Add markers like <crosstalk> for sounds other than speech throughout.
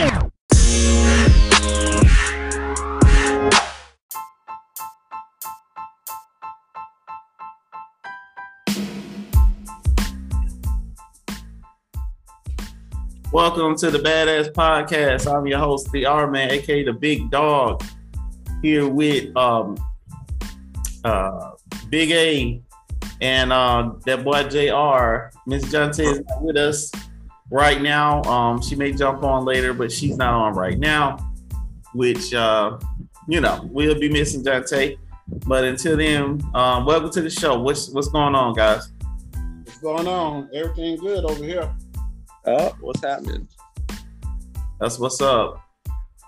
Welcome to the Badass Podcast. I'm your host, the R Man, aka the Big Dog, here with um uh Big A and uh that boy JR. Miss Jonte is not with us right now. Um she may jump on later, but she's not on right now, which uh you know, we'll be missing Jonte. But until then, um, welcome to the show. What's what's going on, guys? What's going on? Everything good over here. Oh, what's happening? That's what's up.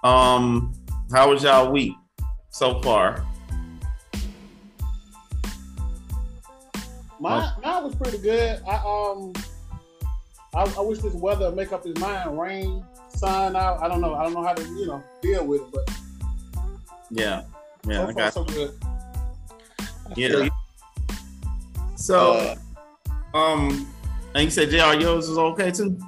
Um, how was y'all week so far? Mine, mine was pretty good. I um, I, I wish this weather would make up his mind. Rain, sun out. I don't know. I don't know how to you know deal with it, but Yeah, yeah, so I got so good. yeah. So, Uh, um, and you said JR yours was okay too.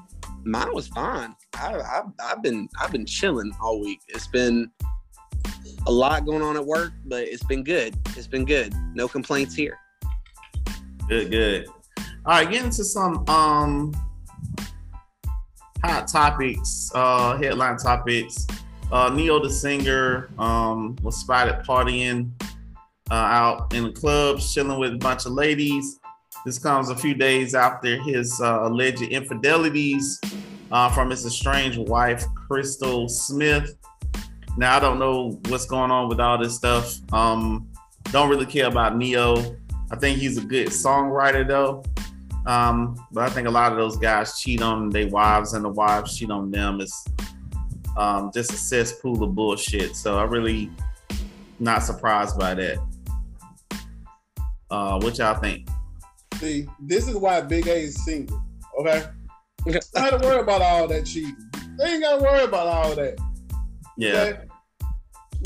mine was fine. I, I, I've been I've been chilling all week. It's been a lot going on at work, but it's been good. It's been good. No complaints here. Good, good. All right, get into some um hot topics, uh headline topics. Uh Ne-Yo the singer um was spotted partying uh, out in the clubs, chilling with a bunch of ladies. This comes a few days after his uh, alleged infidelities uh, from his estranged wife, Crystal Smith. Now I don't know what's going on with all this stuff. Um, don't really care about Ne-Yo. I think he's a good songwriter though. Um, but I think a lot of those guys cheat on their wives and the wives cheat on them. It's um, just a cesspool of bullshit. So I really not surprised by that. Uh, what y'all think? See, this is why Big A is single. Okay, don't have to worry about all that cheating. They ain't got to worry about all that. Yeah, Okay?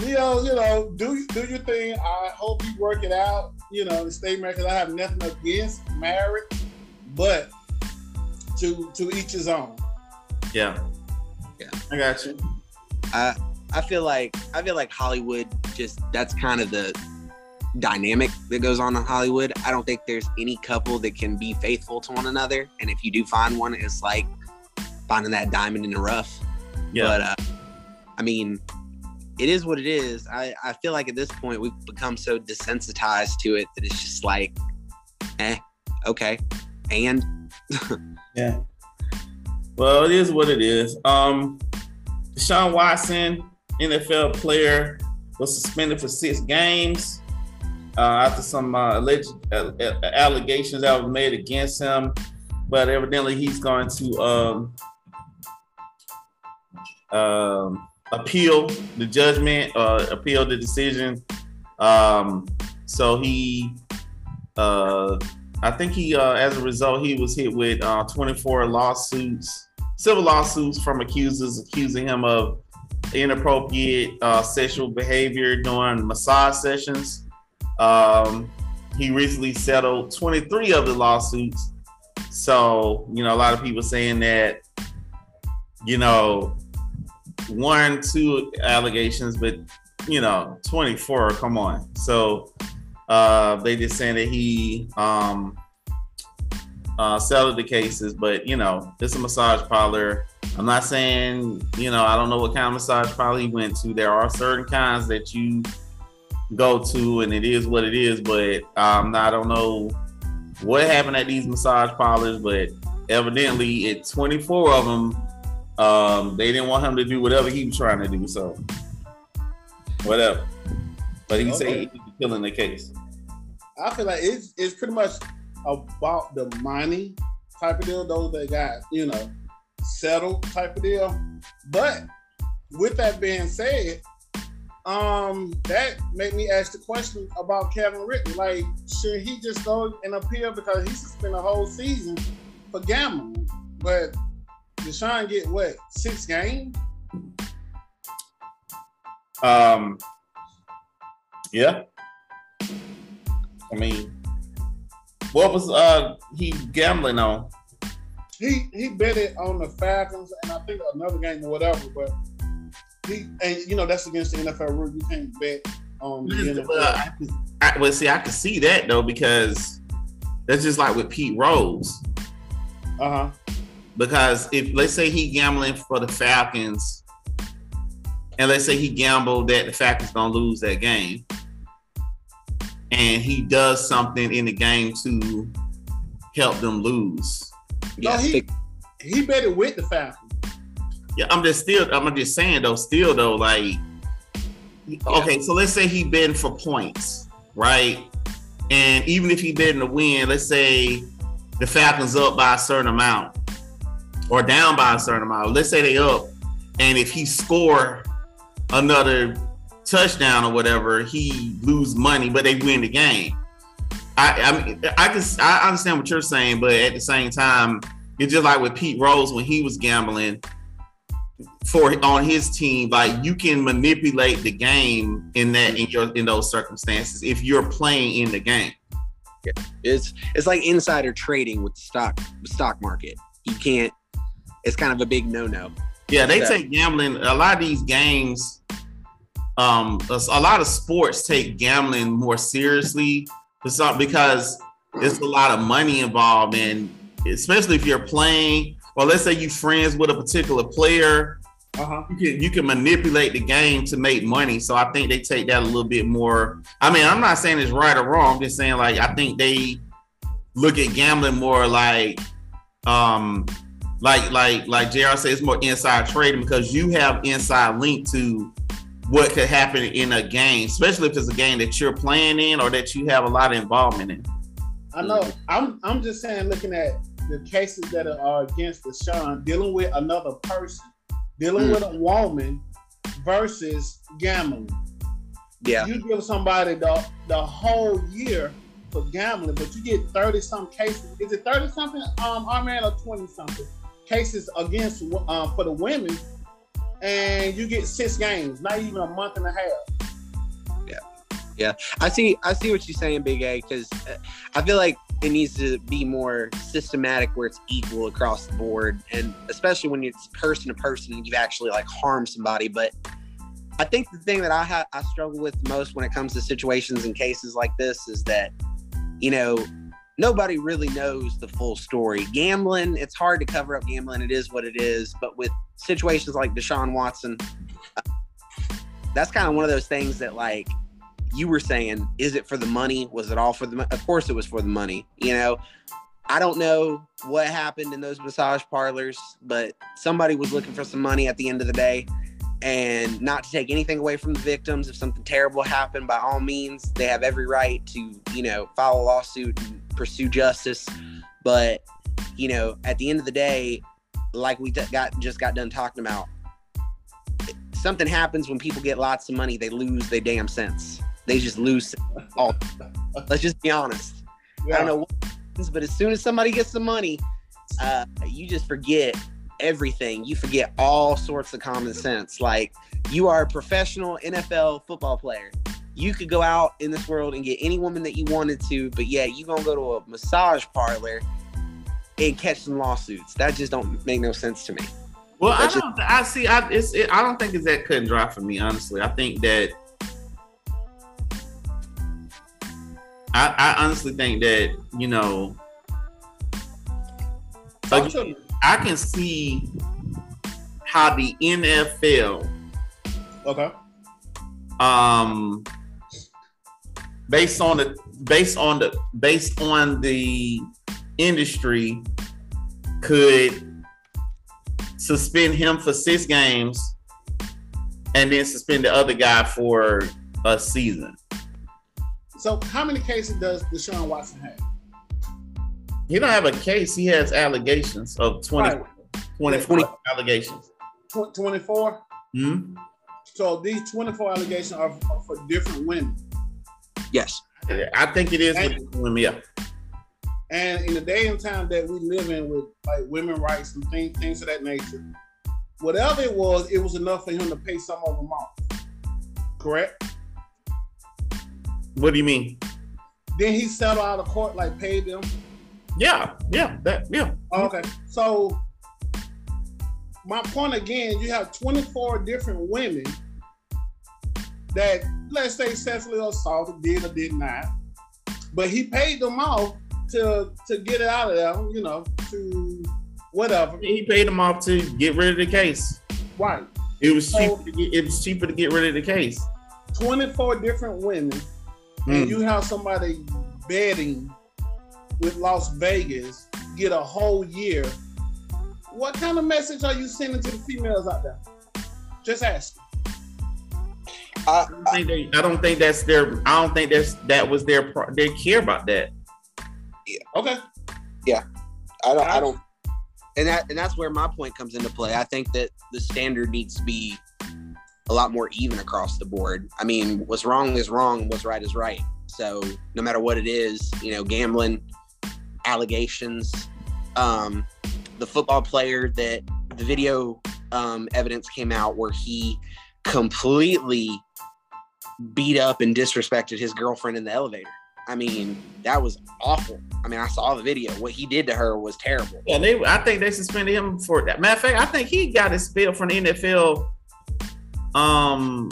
Ne-Yo, you know, do do your thing. I hope you work it out. You know, and stay married. Because I have nothing against marriage, but to to each his own. yeah, Yeah. I got you. I I feel like I feel like Hollywood just that's kind of the dynamic that goes on in Hollywood. I don't think there's any couple that can be faithful to one another. And if you do find one, it's like finding that diamond in the rough. Yeah, But uh, I mean, it is what it is. I, I feel like at this point we've become so desensitized to it that it's just like, eh, okay. And yeah. Well, it is what it is. Um, Deshaun Watson, NFL player, was suspended for six games uh, after some uh, alleged uh, uh, allegations that were made against him. But evidently, he's going to um, um, appeal the judgment, uh, appeal the decision. Um, so he, uh, I think he, uh, as a result, he was hit with uh, 24 lawsuits, civil lawsuits from accusers accusing him of inappropriate uh, sexual behavior during massage sessions. Um, he recently settled 23 of the lawsuits. So, you know, a lot of people saying that, you know, one, two allegations, but, you know, 24, come on. So, uh, they just saying that he um, uh, settled the cases, but, you know, it's a massage parlor. I'm not saying, you know, I don't know what kind of massage parlor he went to. There are certain kinds that you go to, and it is what it is. But um, I don't know what happened at these massage parlors, but evidently, at 24 of them, um, they didn't want him to do whatever he was trying to do. So, whatever. But he said Okay. he's killing the case. I feel like it's it's pretty much about the money type of deal. Those that got you know settled type of deal. But with that being said, um, that made me ask the question about Kevin Ritton. Like, should he just go and appeal because he spent a whole season for gambling? But Deshaun get what six games? Um, yeah. I mean, what was uh he gambling on? he he bet it on the Falcons and I think another game or whatever, but he and you know that's against the NFL rule. You can't bet on the NFL. Well, I, I, well, see, I can see that though because that's just like with Pete Rose. Uh huh. Because if let's say he gambling for the Falcons, and let's say he gambled that the Falcons gonna lose that game, and he does something in the game to help them lose. No, Yeah, he he bet it with the Falcons. Yeah, I'm just still I'm just saying though, still though, like okay, so let's say he betting for points, right? And even if he betting to win, let's say the Falcons up by a certain amount or down by a certain amount. Let's say they up, and if he score another touchdown or whatever, he lose money, but they win the game. I I mean I can I understand what you're saying, but at the same time, it's just like with Pete Rose when he was gambling for on his team, like you can manipulate the game in that in your in those circumstances if you're playing in the game. it's it's like insider trading with the stock stock market. You can't. It's kind of a big no no. Yeah, they Yeah. take gambling. A lot of these games, um, a, a lot of sports take gambling more seriously because it's a lot of money involved, and especially if you're playing. or let's say you're friends with a particular player, Uh huh. you can you can manipulate the game to make money. So I think they take that a little bit more. I mean, I'm not saying it's right or wrong. I'm just saying like I think they look at gambling more like um like like like JR says it's more inside trading because you have inside link to what could happen in a game, especially if it's a game that you're playing in or that you have a lot of involvement in. I know. I'm I'm just saying, looking at the cases that are against the Deshaun, dealing with another person, dealing Mm. with a woman versus gambling. Yeah, You give somebody the the whole year for gambling, but you get 30 some cases. Is it 30 something, um, Arman, or 20 something cases against um, for the women? And you get six games, not even a month and a half. Yeah, yeah. I see. I see what you're saying, Big A. Because uh, I feel like it needs to be more systematic, where it's equal across the board, and especially when it's person to person and you've actually like harmed somebody. But I think the thing that I ha- I struggle with most when it comes to situations and cases like this is that you know nobody really knows the full story. Gambling, it's hard to cover up gambling. It is what it is. But with situations like Deshaun Watson, uh, that's kind of one of those things that like you were saying, is it for the money? Was it all for the? Of course it was for the money. You know, I don't know what happened in those massage parlors, but somebody was looking for some money at the end of the day. And not to take anything away from the victims, if something terrible happened, by all means, they have every right to, you know, file a lawsuit and pursue justice. But, you know, at the end of the day, like we got just got done talking about, something happens when people get lots of money, they lose their damn sense. They just lose all. Let's just be honest. I don't know what happens, but as soon as somebody gets the money, uh, you just forget everything. You forget all sorts of common sense. Like you are a professional NFL football player. You could go out in this world and get any woman that you wanted to, but yeah, you gonna go to a massage parlor and catch some lawsuits. That just don't make no sense to me. Well, I That's just- don't. I see. I it's. It, I don't think it's that cut and dry for me. Honestly, I think that. I, I honestly think that you know Talk to me. I can see how the NFL Okay. um based on the based on the based on the industry could suspend him for six games and then suspend the other guy for a season. So, how many cases does Deshaun Watson have? He don't have a case, he has allegations of 20, Right. 24 allegations. Tw- 24. Hmm? So these 24 allegations are are for different women. Yes. I think it is with women, yeah. And in the day and time that we live in with like women rights and things, things of that nature, whatever it was, it was enough for him to pay some of them off. Correct? What do you mean? Then he settled out of court, like paid them. Yeah, yeah, that yeah. Okay. So my point again, you have 24 different women that let's say sexually assaulted, did or did not. But he paid them off to to get it out of there, you know, to whatever. He paid them off to get rid of the case. Right. It was So- cheaper. To get, it was cheaper to get rid of the case. 24 different women, Hmm. and you have somebody betting with Las Vegas get a whole year. What kind of message are you sending to the females out there? Just ask. I, I don't think they. I don't think that's their. I don't think that's that was their. They care about that. Okay. Yeah. I don't. I don't. And that and that's where my point comes into play. I think that the standard needs to be a lot more even across the board. I mean, what's wrong is wrong. What's right is right. So no matter what it is, you know, gambling, allegations, um, the football player that the video um, evidence came out where he completely beat up and disrespected his girlfriend in the elevator. I mean, that was awful. I mean, I saw the video. What he did to her was terrible. Yeah, they. I think they suspended him for that. Matter of fact, I think he got expelled from the NFL. Um,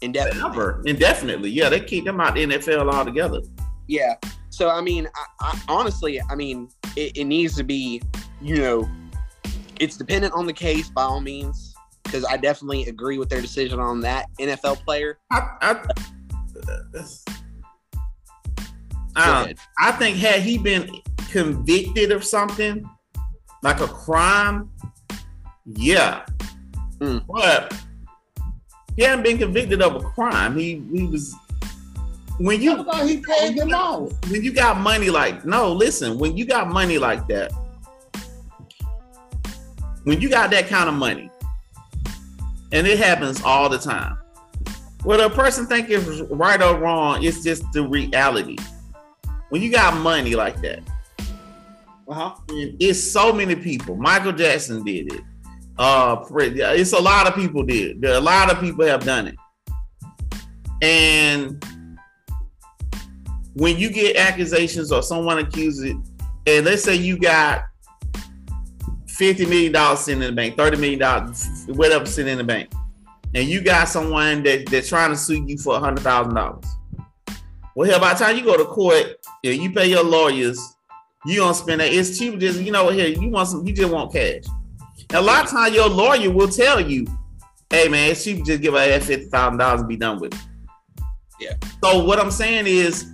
Indefinitely. ever indefinitely. Yeah, they keep them out the NFL altogether. Yeah. So I mean, I, I, honestly, I mean, it, it needs to be, you know, it's dependent on the case by all means, because I definitely agree with their decision on that NFL player. I. I Go I, think had he been convicted of something like a crime, yeah. Mm. But he hadn't been convicted of a crime. He he was when you thought he paid them off. when you got money like no, listen, when you got money like that, when you got that kind of money, and it happens all the time. Whether a person think it's right or wrong, it's just the reality. When you got money like that, Uh-huh. it's so many people. Michael Jackson did it. Uh, it's a lot of people did. A lot of people have done it. And when you get accusations or someone accuses it, and let's say you got fifty million dollars sitting in the bank, thirty million dollars, whatever sitting in the bank, and you got someone that that's trying to sue you for hundred thousand dollars. Well, hell, by the time you go to court, yeah, you pay your lawyers, you don't spend that. It's cheaper just you know here you want some, you just want cash. And a lot of times your lawyer will tell you, "Hey man, it's cheaper just give her that fifty thousand dollars and be done with it." Yeah. So what I'm saying is,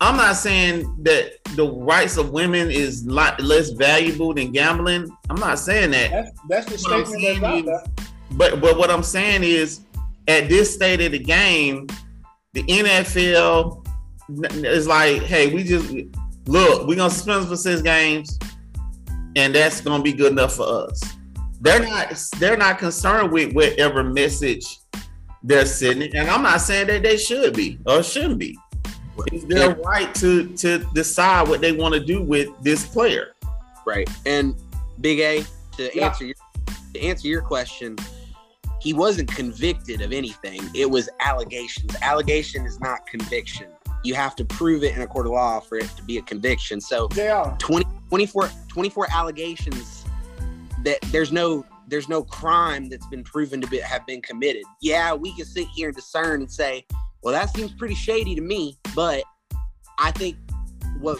I'm not saying that the rights of women is lot less valuable than gambling. I'm not saying that. That's that's the What I'm statement that's out is- there. But but what I'm saying is, at this state of the game, the NFL is like, hey, we just look, we're gonna suspend for six games, and that's gonna be good enough for us. They're not they're not concerned with whatever message they're sending, and I'm not saying that they should be or shouldn't be. It's their right to to decide what they want to do with this player. Right. And Big A, to Yeah. answer your to answer your question, he wasn't convicted of anything. It was allegations. Allegation is not conviction. You have to prove it in a court of law for it to be a conviction. So JR. 20, 24, 24 allegations that there's no there's no crime that's been proven to be, have been committed. Yeah, we can sit here and discern and say, well, that seems pretty shady to me. But I think what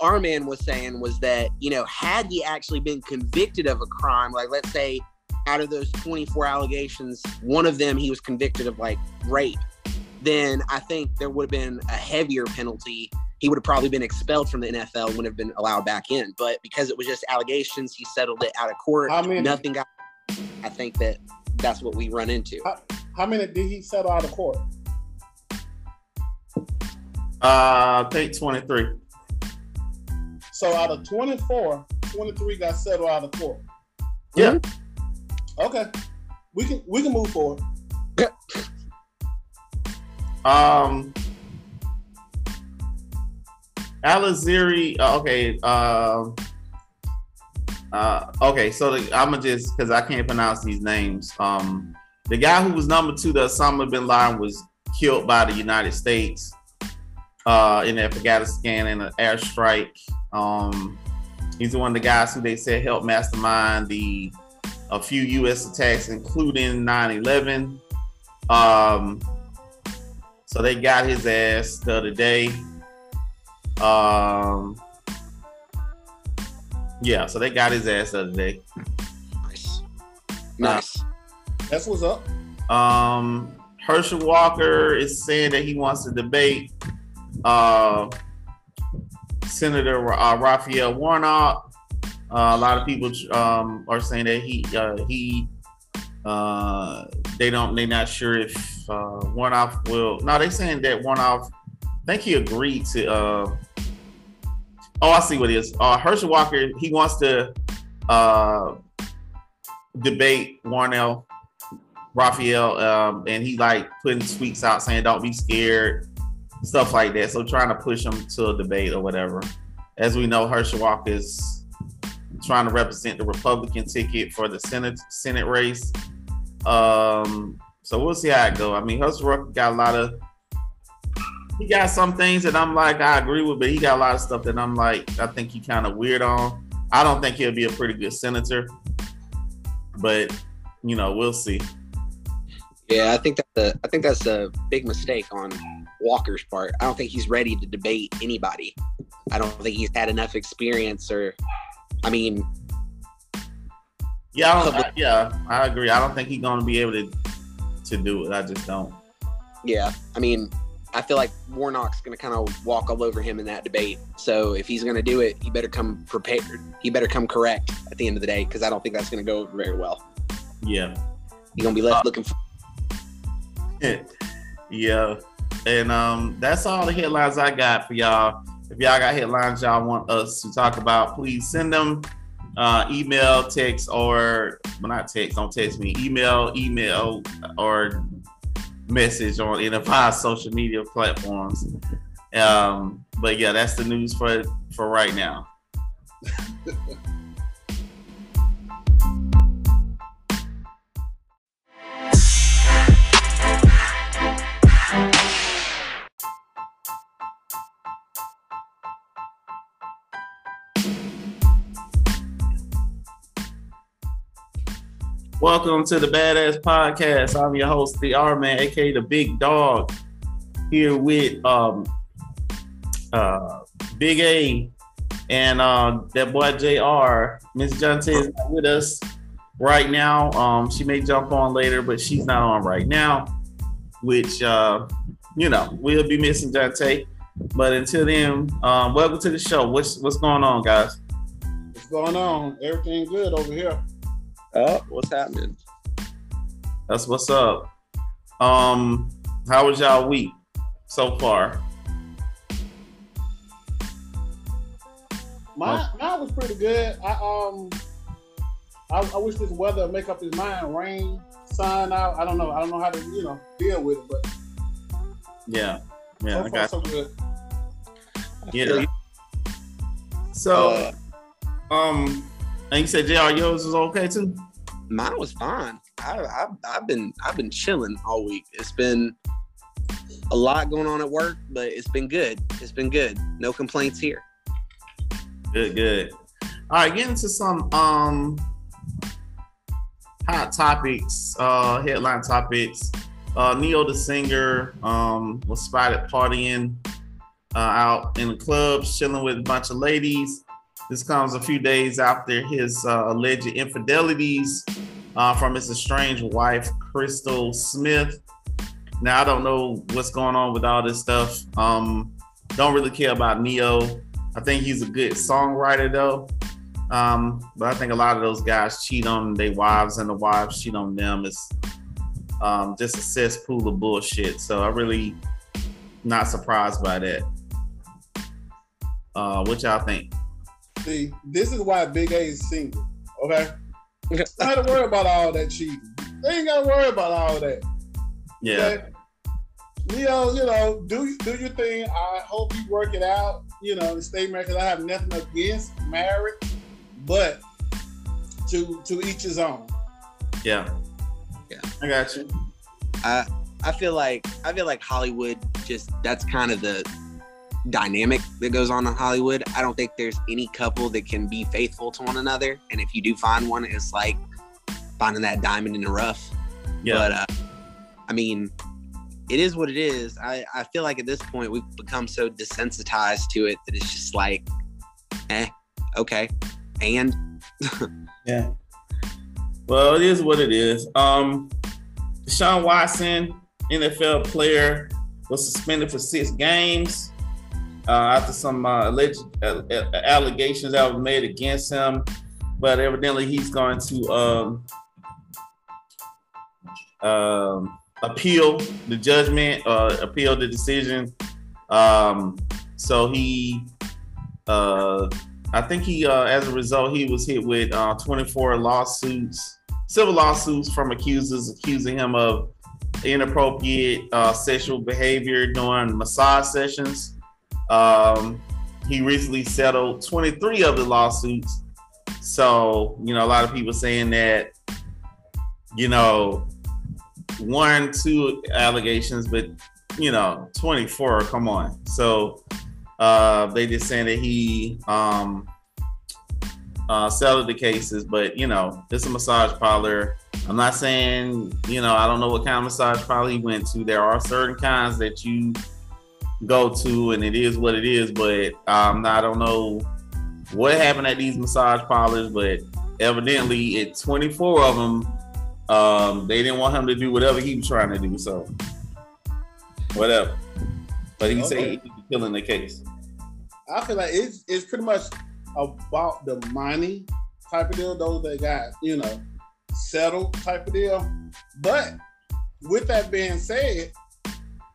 our man was saying was that, you know, had he actually been convicted of a crime, like let's say out of those 24 allegations, one of them he was convicted of like rape, then I think there would have been a heavier penalty he would have probably been expelled from the NFL, wouldn't have been allowed back in. But because it was just allegations, he settled it out of court. How many? Nothing got. I think that that's what we run into. How many did he settle out of court? Uh, take 23. So out of 24, 23 got settled out of court. Yeah. Okay. We can we can move forward. Um, Aliziri. Uh, okay. Um. Uh, okay. So the, I'm gonna just because I can't pronounce these names. Um, the guy who was number two to Osama bin Laden was killed by the United States uh, in Afghanistan in an airstrike. Um, He's one of the guys who they said helped mastermind the a few U.S. attacks, including 9/11. Um, so they got his ass the other day. Um, yeah, so they got his ass the other day. Nice. Nice. That's what's up. Um, Herschel Walker is saying that he wants to debate uh, Senator uh, Raphael Warnock. Uh, a lot of people um, are saying that he uh, he uh, they don't they're not sure if uh, Warnock will. No, they saying that Warnock. I think he agreed to. Uh, oh, I see what it is. Uh, Herschel Walker he wants to debate Warnell Raphael, um, and he like putting tweets out saying don't be scared, stuff like that. So trying to push him to a debate or whatever. As we know, Herschel Walker is trying to represent the Republican ticket for the Senate Senate race. Um, so we'll see how it go. I mean, Walker got a lot of he got some things that I'm like I agree with, but he got a lot of stuff that I'm like I think he kind of weird on. I don't think he'll be a pretty good senator, but you know we'll see. Yeah, I think that's a I think that's a big mistake on Walker's part. I don't think he's ready to debate anybody. I don't think he's had enough experience or I mean Yeah, I don't, I, yeah, I agree. I don't think he's going to be able to to do it. I just don't. Yeah, I mean, I feel like Warnock's going to kind of walk all over him in that debate. So if he's going to do it, he better come prepared. He better come correct at the end of the day because I don't think that's going to go over very well. Yeah, he's going to be left uh, looking for <laughs> yeah. And um, that's all the headlines I got for y'all. If y'all got headlines y'all want us to talk about, please send them uh, email, text, or well, not text. Don't text me. Email, email, or message on any of our social media platforms. Um, but yeah, that's the news for for right now. <laughs> Welcome to the Badass Podcast. I'm your host, the R Man, aka the Big Dog, here with um uh Big A and uh that boy JR. Miss Jonte is not with us right now. Um she may jump on later, but she's not on right now, which uh you know, we'll be missing Jonte. But until then, um, welcome to the show. What's what's going on, guys? What's going on? Everything good over here. Oh, what's happening? That's what's up. Um, how was y'all week so far? My mine was pretty good. I um, I, I wish this weather would make up his mind. Rain, sun out. I don't know. I don't know how to you know deal with it, but yeah, yeah, so far so good. Yeah. So, uh, um, and you said JR yours was okay too. Mine was fine. I, I, I've been I've been chilling all week. It's been a lot going on at work, but it's been good. It's been good. No complaints here. Good, good. All right, get into some um hot topics, uh headline topics. Uh Ne-Yo the singer um was spotted partying uh, out in the clubs, chilling with a bunch of ladies. This comes a few days after his uh, alleged infidelities uh, from his estranged wife, Crystal Smith. Now, I don't know what's going on with all this stuff. Um, don't really care about Ne-Yo. I think he's a good songwriter, though. Um, but I think a lot of those guys cheat on their wives and the wives cheat on them. It's um, just a cesspool of bullshit. So I really not surprised by that. Uh, what y'all think? See, this is why Big A is single. Okay, I don't to worry about all that cheating. They ain't gotta worry about all that. Yeah. Okay? Ne-Yo, you know, do do your thing. I hope you work it out. You know, stay married. Cause I have nothing against marriage, but to to each his own. Yeah. Yeah. I got you. I I feel like I feel like Hollywood just that's kind of the dynamic that goes on in Hollywood. I don't think there's any couple that can be faithful to one another. And if you do find one, it's like finding that diamond in the rough. Yeah. But uh, I mean, it is what it is. I, I feel like at this point we've become so desensitized to it that it's just like, eh, okay. And Yeah. Well, it is what it is. Um, Deshaun Watson, NFL player, was suspended for six games uh, after some uh, alleged uh, uh, allegations that were made against him. But evidently, he's going to um, um, appeal the judgment, uh, appeal the decision. Um, so he, uh, I think he, as a result, he was hit with uh, 24 lawsuits, civil lawsuits from accusers accusing him of inappropriate sexual behavior during massage sessions. Um, he recently settled 23 of the lawsuits. So, you know, a lot of people saying that, you know, one, two allegations, but you know, 24, come on. So uh they just saying that he um uh settled the cases, but you know, it's a massage parlor. I'm not saying, you know, I don't know what kind of massage parlor he went to. There are certain kinds that you go to and it is what it is, but um I don't know what happened at these massage parlors, but evidently it's 24 of them um, they didn't want him to do whatever he was trying to do, so whatever. But he said Okay. he's killing the case. I feel like it's it's pretty much about the money type of deal. Those that got you know settled type of deal. But with that being said,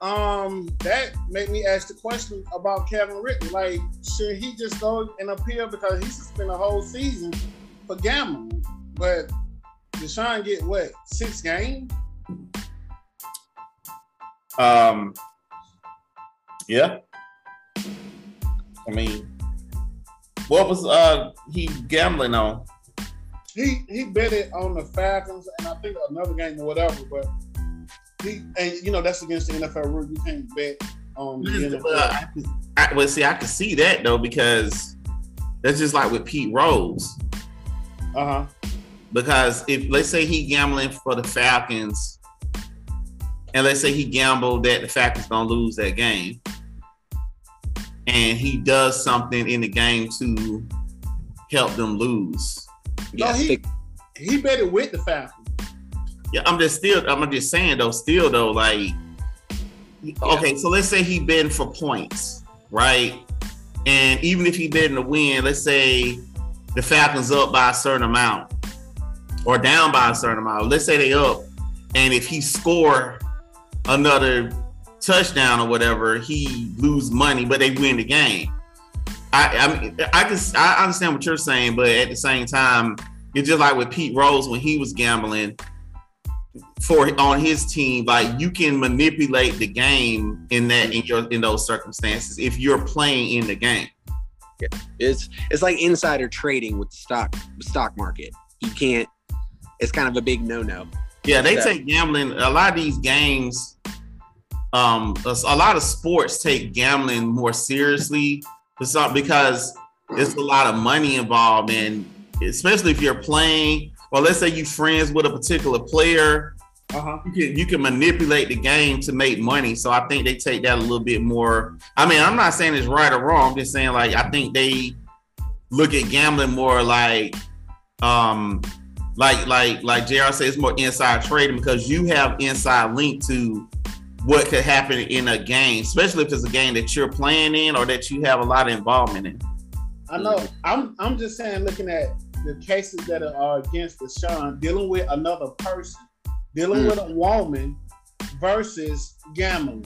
um, that made me ask the question about Kevin Ritton. Like, should he just go and appeal because he spent a whole season for gambling? But Deshaun get what six games? Um, yeah. I mean, what was uh he gambling on? he he bet it on the Falcons and I think another game or whatever, but he and you know that's against the NFL rule. You can't bet on the Well, NFL. I, I, well, see, I can see that though because that's just like with Pete Rose. Uh huh. Because if let's say he gambling for the Falcons, and let's say he gambled that the Falcons gonna lose that game, and he does something in the game to help them lose. No, yeah, he- He bet it with the Falcons. Yeah, I'm just still I'm just saying though, still though, like okay, so let's say he betting for points, right? And even if he betting to win, let's say the Falcons up by a certain amount or down by a certain amount. Let's say they up, and if he score another touchdown or whatever, he lose money, but they win the game. I I mean I can I understand what you're saying, but at the same time, it's just like with Pete Rose when he was gambling for on his team like you can manipulate the game in that in your in those circumstances if you're playing in the game it's it's like insider trading with the stock the stock market. You can't. It's kind of a big no no. yeah they Yeah. take gambling a lot of these games um a, a lot of sports take gambling more seriously for some- because it's a lot of money involved and especially if you're playing or let's say you friends with a particular player Uh huh. you can you can manipulate the game to make money. So I think they take that a little bit more. I mean, I'm not saying it's right or wrong. I'm just saying like I think they look at gambling more like um like like like JR says it's more inside trading because you have inside link to what could happen in a game, especially if it's a game that you're playing in or that you have a lot of involvement in. I know. I'm I'm just saying, looking at the cases that are against the Deshaun, dealing with another person, dealing Mm. with a woman versus gambling.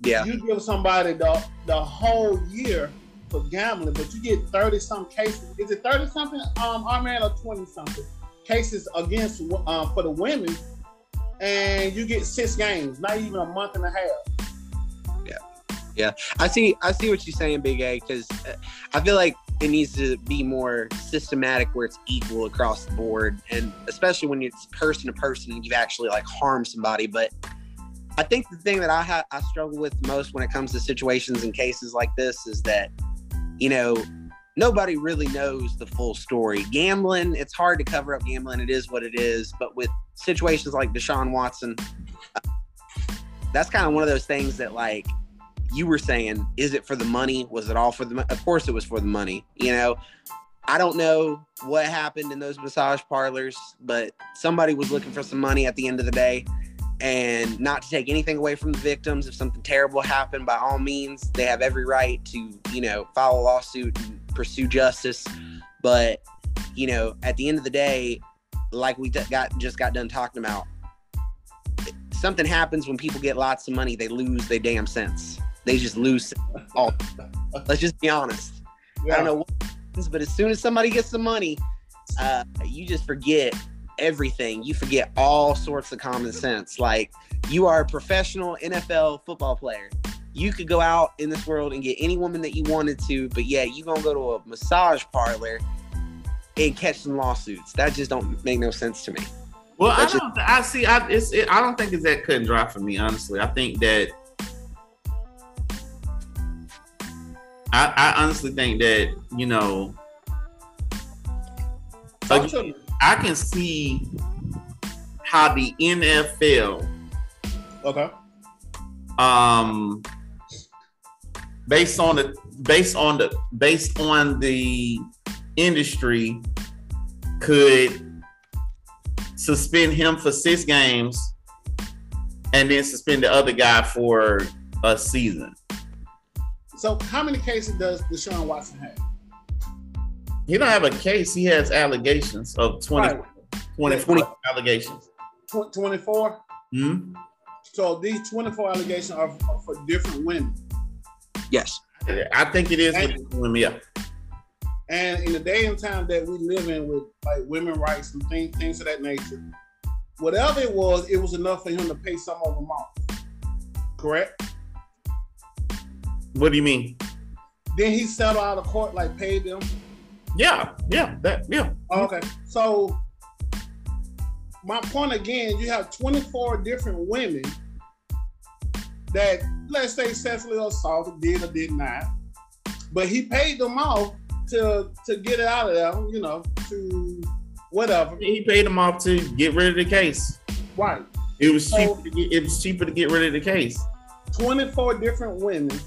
Yeah, You give somebody the the whole year for gambling, but you get 30 some cases. Is it 30 something, um, Arman, or 20 something cases against uh, for the women? And you get six games, not even a month and a half. Yeah, yeah. I see. I see what you're saying, Big A. Because I feel like it needs to be more systematic, where it's equal across the board, and especially when it's person to person and you've actually like harmed somebody. But I think the thing that I ha- I struggle with most when it comes to situations and cases like this is that, you know, nobody really knows the full story. Gambling, it's hard to cover up gambling. It is what it is. But with situations like Deshaun Watson, uh, that's kind of one of those things that, like you were saying, is it for the money? Was it all for the? Mo- of course, it was for the money. You know, I don't know what happened in those massage parlors, but somebody was looking for some money at the end of the day. And not to take anything away from the victims, if something terrible happened, by all means, they have every right to, you know, file a lawsuit and pursue justice. But, you know, at the end of the day, like we got just got done talking about, something happens when people get lots of money, they lose their damn sense. They just lose all. Let's just be honest. Yeah. I don't know what happens, but as soon as somebody gets the money, uh, you just forget everything. You forget all sorts of common sense. Like you are a professional NFL football player. You could go out in this world and get any woman that you wanted to, but yeah, you gonna go to a massage parlor and catch some lawsuits. That just don't make no sense to me. Well, I That's just- don't. I see. I it's. It, I don't think it's that cut and dry for me. Honestly, I think that. I, I honestly think that you know. Again. I can see how the NFL, Okay. um, based on the based on the based on the industry, could suspend him for six games, and then suspend the other guy for a season. So, how many cases does Deshaun Watson have? He don't have a case. He has allegations of 20, Right. 24 20. allegations. 24. Hmm? So these 24 allegations are, are for different women. Yes. I think it is with women. Yeah. And in the day and time that we live in with like women rights and things, things of that nature, whatever it was, it was enough for him to pay some of them off. Correct? What do you mean? Then he settled out of court, like paid them. Yeah, yeah, that yeah. Oh, okay. So my point again, you have 24 different women that let's say sexually assaulted, did or did not. But he paid them off to to get it out of them, you know, to whatever. He paid them off to get rid of the case. Right. It was So- cheaper. To get, it was cheaper to get rid of the case. 24 different women,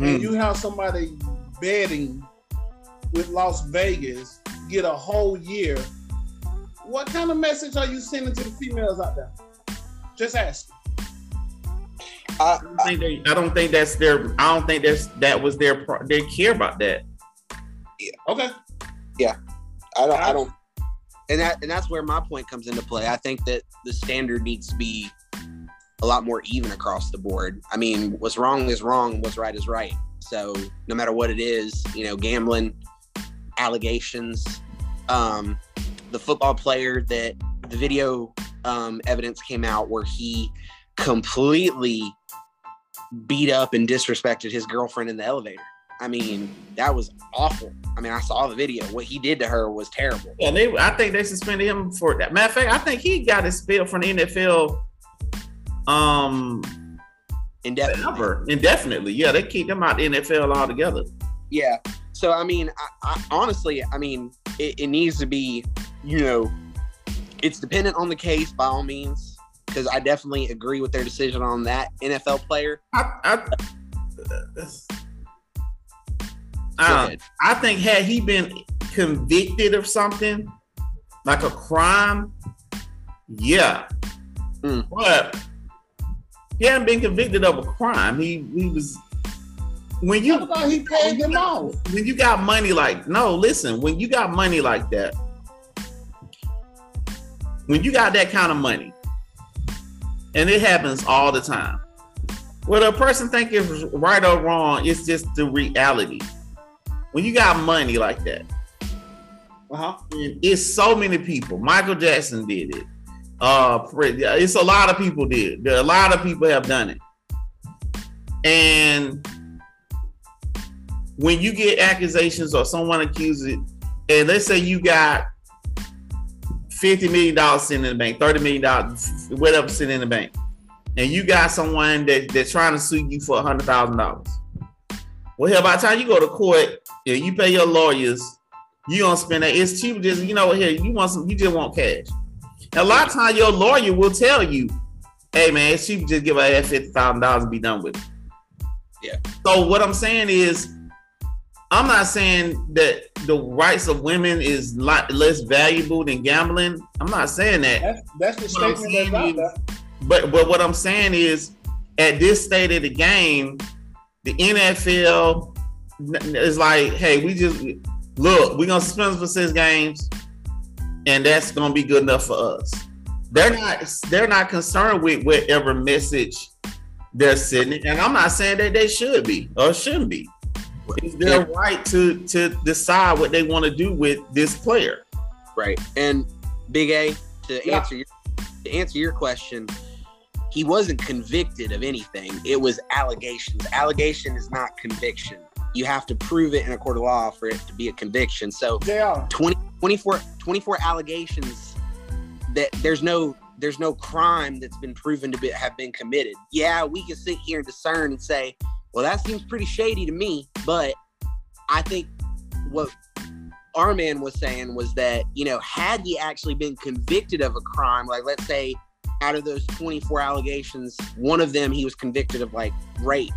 Mm. and you have somebody betting with Las Vegas get a whole year. What kind of message are you sending to the females out there? Just ask. Uh, I don't think they, I don't think that's their. I don't think that's that was their. They care about that. Yeah. Okay. Yeah. I don't. I don't. And that and that's where my point comes into play. I think that the standard needs to be a lot more even across the board. I mean, what's wrong is wrong. What's right is right. So no matter what it is, you know, gambling, allegations, um, the football player that the video um, evidence came out where he completely beat up and disrespected his girlfriend in the elevator. I mean, that was awful. I mean, I saw the video. What he did to her was terrible. Yeah, they. I think they suspended him for that. Matter of fact, I think he got expelled from the NFL. Um, Indefinitely. ever indefinitely. Yeah, they keep them out the NFL altogether. Yeah. So I mean, I, I honestly, I mean, it, it needs to be, you know, it's dependent on the case by all means, because I definitely agree with their decision on that NFL player. I, I, Go I. I think had he been convicted of something like a crime, yeah. Mm. But he hadn't been convicted of a crime. He he was when I you thought he paid them off. when you got money like no, listen, when you got money like that, when you got that kind of money, and it happens all the time. Whether a person think is right or wrong, it's just the reality. When you got money like that, Uh-huh. it's so many people. Michael Jackson did it. Uh, it's a lot of people did. A lot of people have done it. And when you get accusations or someone accuses it, and let's say you got fifty million dollars sitting in the bank, thirty million dollars, whatever sitting in the bank, and you got someone that that's trying to sue you for a hundred thousand dollars. Well, hell, by the time you go to court, yeah, you pay your lawyers, you don't spend that. It's cheap. Just you know, here you want some. You just want cash. And a lot of times, your lawyer will tell you, "Hey, man, she. Just give her that fifty thousand dollars and be done with it." Yeah. So what I'm saying is, I'm not saying that the rights of women is lot less valuable than gambling. I'm not saying that. That's that's the What I'm statement that's saying out there. But but what I'm saying is, at this state of the game, the NFL is like, hey, we just look, we're gonna suspend for six games, and that's gonna be good enough for us. They're not they're not concerned with whatever message they're sending, and I'm not saying that they should be or shouldn't be. It's their right to to decide what they want to do with this player. Right. And Big A, to Yeah. answer your to answer your question, he wasn't convicted of anything. It was allegations. Allegation is not conviction. You have to prove it in a court of law for it to be a conviction. So JR, 20, 24, 24 allegations that there's no there's no crime that's been proven to be, have been committed. Yeah, we can sit here and discern and say, well, that seems pretty shady to me. But I think what our man was saying was that, you know, had he actually been convicted of a crime, like let's say out of those 24 allegations, one of them he was convicted of like rape,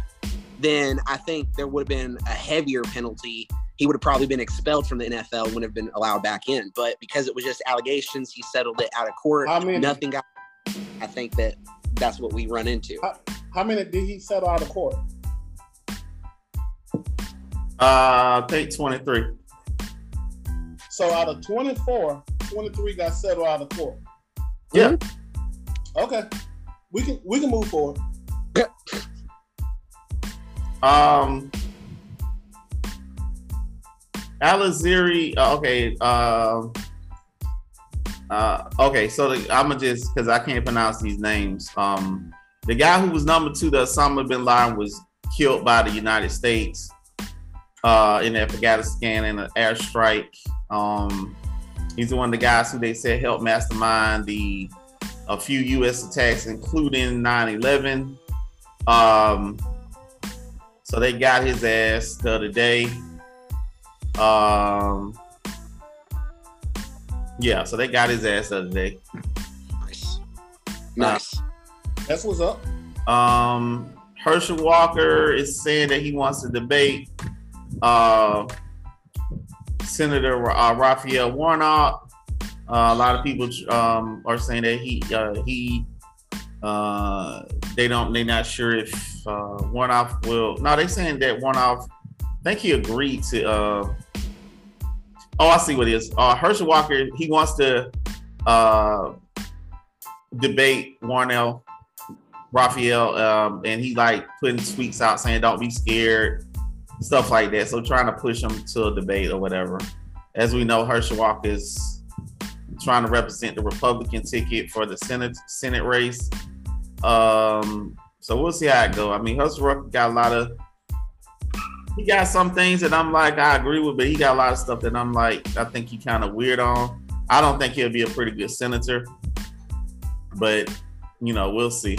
then I think there would have been a heavier penalty he would have probably been expelled from the NFL, wouldn't have been allowed back in. But because it was just allegations, he settled it out of court. How many? Nothing got. I think that that's what we run into. how many did he settle out of court? Uh, I think 23. So out of 24, 23 got settled out of court. Yeah. Okay. We can we can move forward. Um, Aliziri. Uh, okay. Um. Uh, okay, so the, I'm gonna just because I can't pronounce these names. Um, the guy who was number two, the Osama bin Laden, was killed by the United States uh, in Afghanistan in an airstrike. Um, he's one of the guys who they said helped mastermind the a few U.S. attacks, including 9/11. Um, so they got his ass the other day. Um, yeah, so they got his ass the other day. Nice, nice. That's what's up. Um, Herschel Walker is saying that he wants to debate uh, Senator uh, Raphael Warnock. Uh, a lot of people um, are saying that he uh, he uh, they don't they're not sure if uh, Warnock will. No, they're saying that Warnock. I think he agreed to. Uh, oh, I see what it is. Uh, Herschel Walker he wants to uh, debate Warnell Raphael, um, and he like putting tweets out saying don't be scared, stuff like that. So trying to push him to a debate or whatever. As we know, Herschel Walker is trying to represent the Republican ticket for the Senate Senate race. Um, so we'll see how it go. I mean, Herschel Walker got a lot of he got some things that I'm like I agree with, but he got a lot of stuff that I'm like I think he kind of weird on. I don't think he'll be a pretty good senator, but you know we'll see.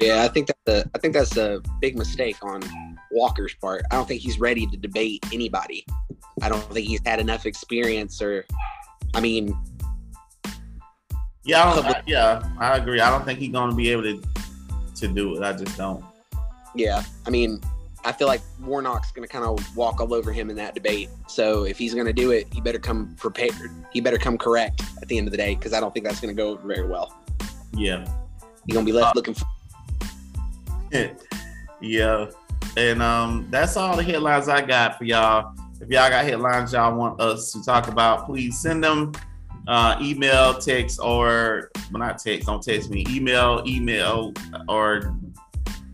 Yeah, I think that's a, I think that's a big mistake on Walker's part. I don't think he's ready to debate anybody. I don't think he's had enough experience, or, I mean, Yeah, I don't, I- yeah, I agree. I don't think he's going to be able to to do it. I just don't. yeah, I mean, I feel like Warnock's going to kind of walk all over him in that debate. So if he's going to do it, he better come prepared. He better come correct at the end of the day because I don't think that's going to go very well. Yeah, You're going to be left looking for. <laughs> yeah, and um, that's all the headlines I got for y'all. If y'all got headlines y'all want us to talk about, please send them. Uh, email, text, or well, not text. Don't text me. Email, email, or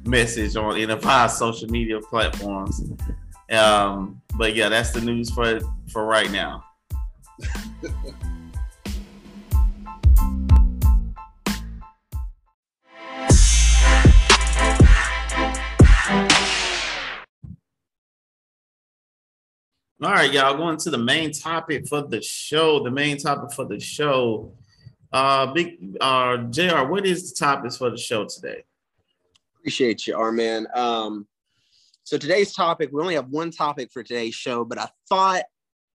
message on any of our social media platforms. Um, but yeah, that's the news for for right now. <laughs> All right, y'all. Going to the main topic for the show. The main topic for the show Uh, big uh, Jr. What is the topics for the show today? Appreciate you, Arman. Um, so today's topic, we only have one topic for today's show, but I thought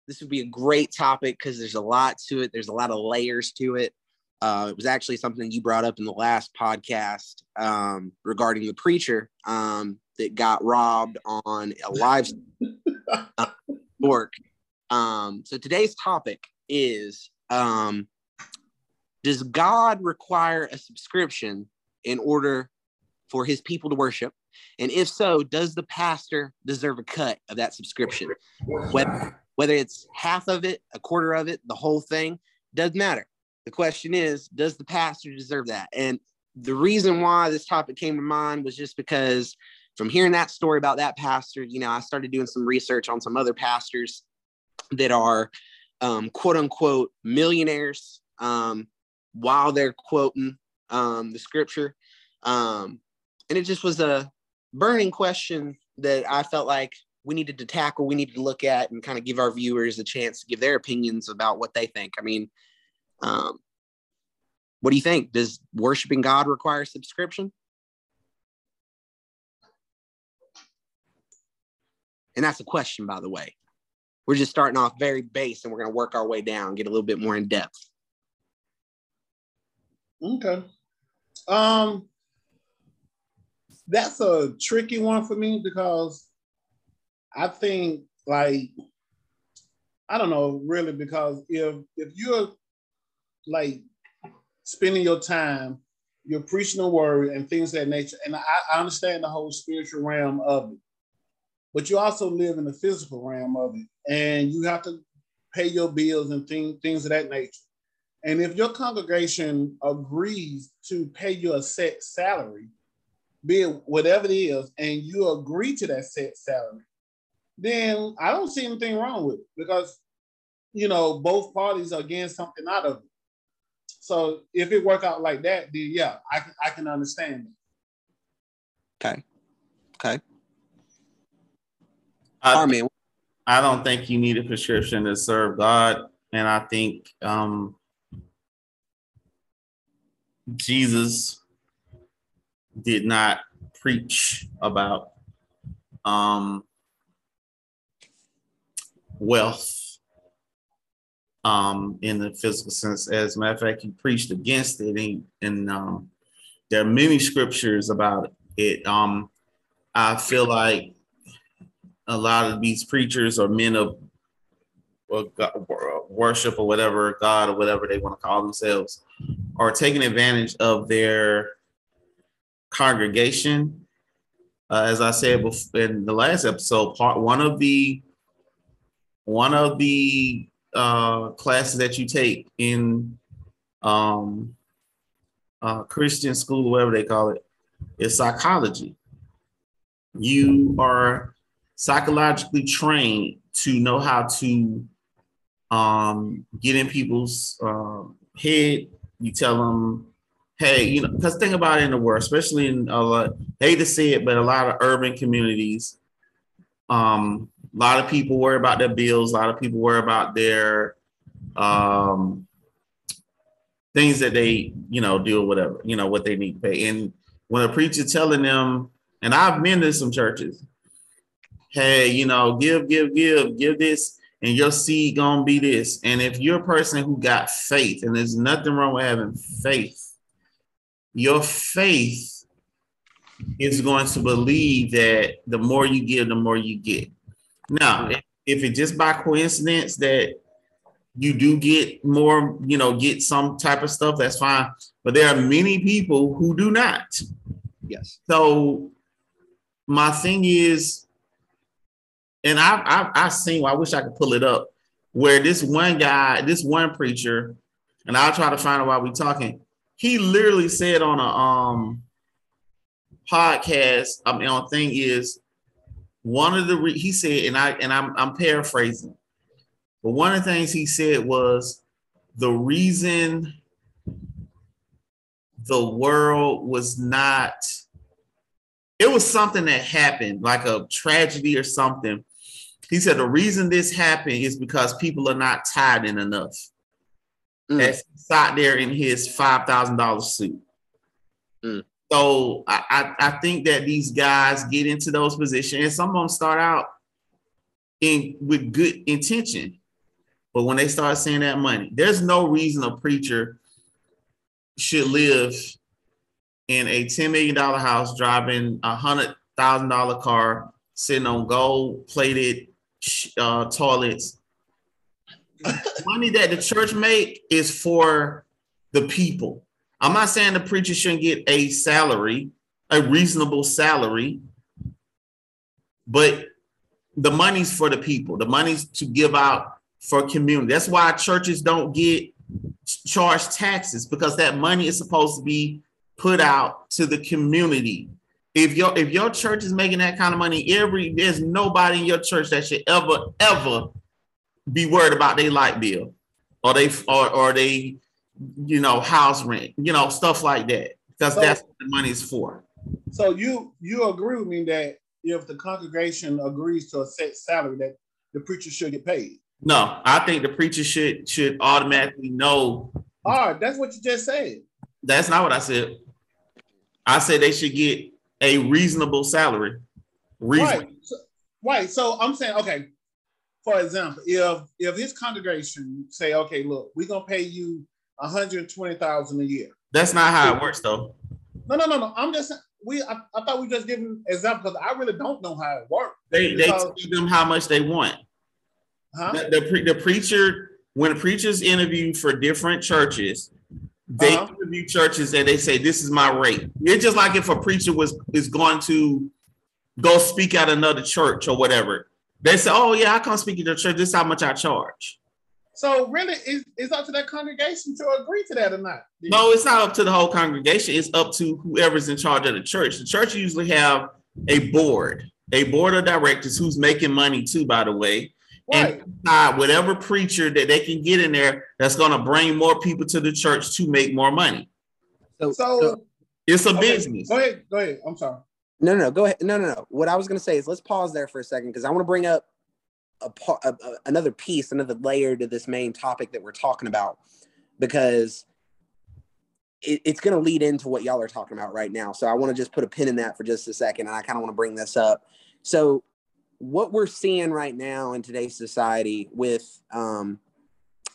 this would be a great topic because there's a lot to it. There's a lot of layers to it. Uh, it was actually something you brought up in the last podcast um, regarding the preacher um, that got robbed on a live <laughs> work. Um, so today's topic is um, Does God require a subscription in order for his people to worship? And if so, does the pastor deserve a cut of that subscription? Whether, whether it's half of it, a quarter of it, the whole thing, doesn't matter. The question is, does the pastor deserve that? And the reason why this topic came to mind was just because from hearing that story about that pastor, you know, I started doing some research on some other pastors that are um, quote unquote millionaires um, while they're quoting um, the scripture. Um, and it just was a burning question that I felt like we needed to tackle, we needed to look at, and kind of give our viewers a chance to give their opinions about what they think. I mean, um, what do you think? Does worshiping God require subscription? And that's a question, by the way. We're just starting off very base and we're going to work our way down, get a little bit more in depth. Okay. Um, that's a tricky one for me because I think like I don't know really because if if you're like spending your time, you're preaching the word and things of that nature, and I, I understand the whole spiritual realm of it, but you also live in the physical realm of it, and you have to pay your bills and things things of that nature. And if your congregation agrees to pay you a set salary, be it whatever it is, and you agree to that set salary, then I don't see anything wrong with it because you know both parties are getting something out of it. So if it work out like that, then yeah, I can I can understand it. Okay. Okay. I, I don't think you need a prescription to serve God. And I think um, Jesus did not preach about um, wealth um, in the physical sense. As a matter of fact, he preached against it, and, and um, there are many scriptures about it. Um, I feel like a lot of these preachers or men of worship or whatever God or whatever they want to call themselves are taking advantage of their congregation. Uh, as I said before in the last episode, part one of the one of the uh, classes that you take in um, uh, Christian school, whatever they call it, is psychology. You are psychologically trained to know how to um, get in people's uh, head. You tell them, hey, you know, because think about it in the world, especially in a lot, hate to see it, but a lot of urban communities, um, a lot of people worry about their bills. A lot of people worry about their um, things that they, you know, do whatever, you know, what they need to pay. And when a preacher telling them, and I've been to some churches, hey, you know, give, give, give, give this, and your seed gonna be this. And if you're a person who got faith, and there's nothing wrong with having faith, your faith is going to believe that the more you give, the more you get. Now, if, it's just by coincidence that you do get more, you know, get some type of stuff, that's fine. But there are many people who do not. Yes. So my thing is, and I've I've, I've seen. I wish I could pull it up. Where this one guy, this one preacher, and I'll try to find it while we're talking. He literally said on a um podcast, I mean, on thing is one of the re- he said, and I and I'm I'm paraphrasing, but one of the things he said was the reason the world was not it was something that happened like a tragedy or something he said the reason this happened is because people are not tithing enough. Mm. he sat there in his five thousand dollars suit. Mm. So I, I, I think that these guys get into those positions, and some of them start out in with good intention, but when they start seeing that money, there's no reason a preacher should live in a $10 million house driving a hundred thousand dollar car, sitting on gold plated uh, toilets. Money that the church make is for the people. I'm not saying the preacher shouldn't get a salary, a reasonable salary, but the money's for the people. The money's to give out for community. That's why churches don't get charged taxes because that money is supposed to be put out to the community. If your if your church is making that kind of money, every there's nobody in your church that should ever ever be worried about their light bill or they or or they you know house rent, you know stuff like that because so, that's what the money is for. So you you agree with me that if the congregation agrees to a set salary, that the preacher should get paid? No, I think the preacher should should automatically know. All right, that's what you just said. That's not what I said. I said they should get a reasonable salary. Reasonable. Right. So, right. So I'm saying, okay, for example, if if his congregation say, okay, look, we're gonna pay you 120,000 a year. That's not how it works though. No, no, no, no. I'm just we I, I thought we just giving example because I really don't know how it works. They they tell them how much they want. Huh? The, the, pre, the preacher when preachers interview for different churches, they uh-huh. interview churches and they say, This is my rate. It's just like if a preacher was is going to go speak at another church or whatever. They say, Oh, yeah, I come speak at your church. This is how much I charge. So really it's, it's up to that congregation to agree to that or not. No, it's not up to the whole congregation. It's up to whoever's in charge of the church. The church usually have a board, a board of directors who's making money too, by the way right. and decide whatever preacher that they can get in there that's going to bring more people to the church to make more money. So, so it's a okay, business. Go ahead. Go ahead. I'm sorry. No, no. Go ahead. No, no, no. What I was going to say is let's pause there for a second because I want to bring up a, a, a, another piece, another layer to this main topic that we're talking about because it, it's going to lead into what y'all are talking about right now. So I want to just put a pin in that for just a second, and I kind of want to bring this up. So what we're seeing right now in today's society with um,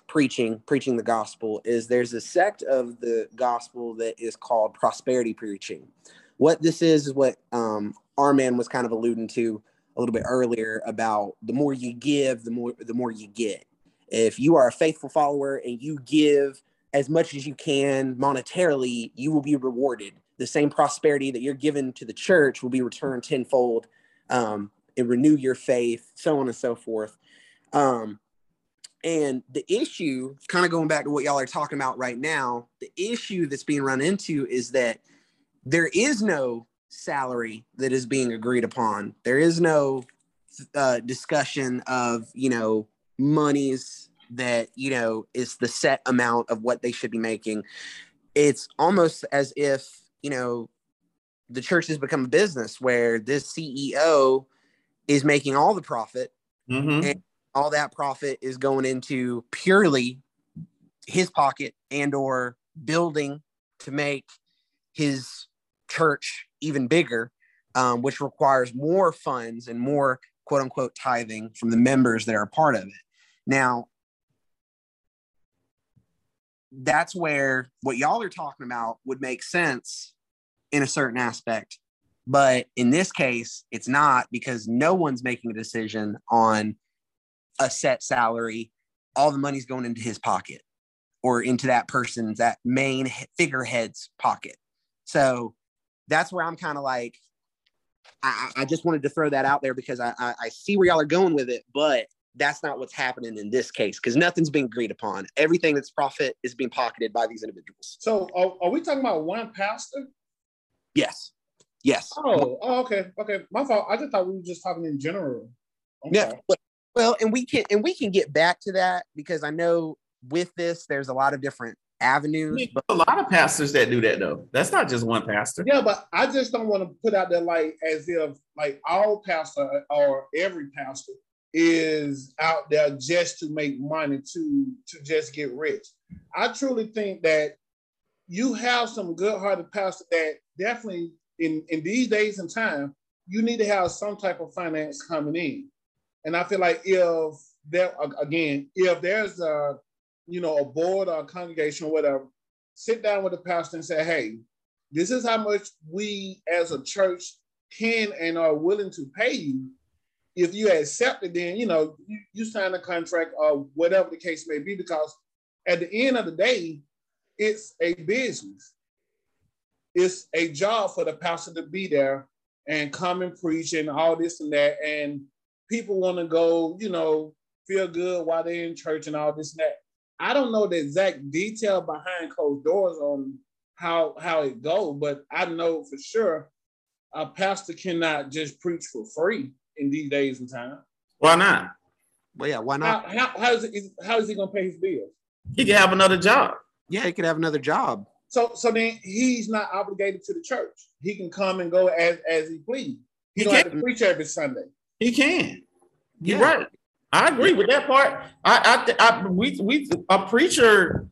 preaching, preaching the gospel, is there's a sect of the gospel that is called prosperity preaching. What this is is what um, our man was kind of alluding to a little bit earlier about the more you give, the more the more you get. If you are a faithful follower and you give as much as you can monetarily, you will be rewarded. The same prosperity that you're given to the church will be returned tenfold um, and renew your faith, so on and so forth. Um, and the issue, kind of going back to what y'all are talking about right now, the issue that's being run into is that there is no salary that is being agreed upon. There is no uh, discussion of, you know, monies that, you know, is the set amount of what they should be making. It's almost as if, you know, the church has become a business where this CEO is making all the profit mm-hmm. and all that profit is going into purely his pocket and or building to make his church even bigger um, which requires more funds and more quote unquote tithing from the members that are a part of it now that's where what y'all are talking about would make sense in a certain aspect but in this case, it's not because no one's making a decision on a set salary. All the money's going into his pocket or into that person's, that main figurehead's pocket. So that's where I'm kind of like, I, I, just wanted to throw that out there because I, I, I see where y'all are going with it, but that's not what's happening in this case because nothing's being agreed upon. Everything that's profit is being pocketed by these individuals. So are, are we talking about one pastor? Yes. Yes. Oh, oh, okay, okay. My fault. I just thought we were just talking in general. Okay. Yeah. Well, and we can and we can get back to that because I know with this there's a lot of different avenues. but a lot of pastors that do that though. That's not just one pastor. Yeah, but I just don't want to put out there like as if like all pastor or every pastor is out there just to make money to to just get rich. I truly think that you have some good-hearted pastor that definitely in in these days and time, you need to have some type of finance coming in. And I feel like if there again, if there's a you know a board or a congregation or whatever, sit down with the pastor and say, hey, this is how much we as a church can and are willing to pay you. If you accept it, then you know you, you sign a contract or whatever the case may be, because at the end of the day, it's a business. It's a job for the pastor to be there and come and preach and all this and that. And people want to go, you know, feel good while they're in church and all this and that. I don't know the exact detail behind closed doors on how how it go, but I know for sure a pastor cannot just preach for free in these days and time. Why not? Well, yeah, why not? How, how, how is it, how is he gonna pay his bills? He can have another job. Yeah, he could have another job. So so then he's not obligated to the church. He can come and go as as he please. He, He don't have can. to preach every Sunday. He can. You're Yeah. right. I agree with that part. I, I, I we, we, a preacher.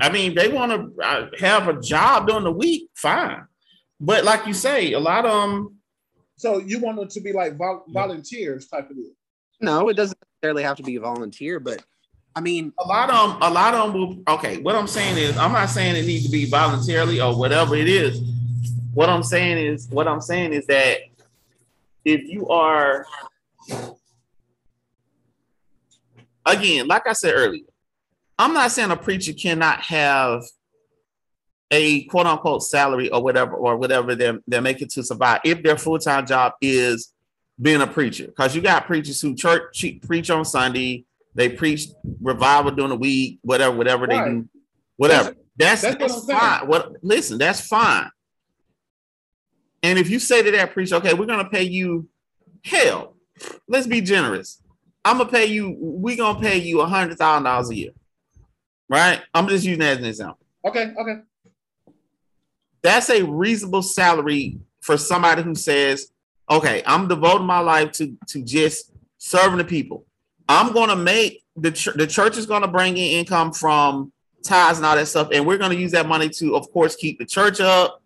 I mean, they want to uh, have a job during the week, fine. But like you say, a lot of them. So you want them to be like vol- volunteers type of deal. No, it doesn't necessarily have to be a volunteer, but I mean, A lot of them, a lot of them will. Okay, what I'm saying is, I'm not saying it needs to be voluntarily or whatever it is. What I'm saying is, what I'm saying is that if you are, again, like I said earlier, I'm not saying a preacher cannot have a quote unquote salary or whatever or whatever they're, they're making to survive if their full time job is being a preacher. Because you got preachers who church preach on Sunday, they preach revival during the week, whatever, whatever they do, whatever. That's That's that's, what fine. What listen, that's fine. And if you say to that preacher, okay, we're gonna pay you hell, let's be generous. I'm gonna pay you, we're gonna pay you a hundred thousand dollars a year. Right? I'm just using that as an example. Okay, okay. That's a reasonable salary for somebody who says, okay, I'm devoting my life to, to just serving the people. I'm gonna make the ch- the church is gonna bring in income from tithes and all that stuff, and we're gonna use that money to, of course, keep the church up,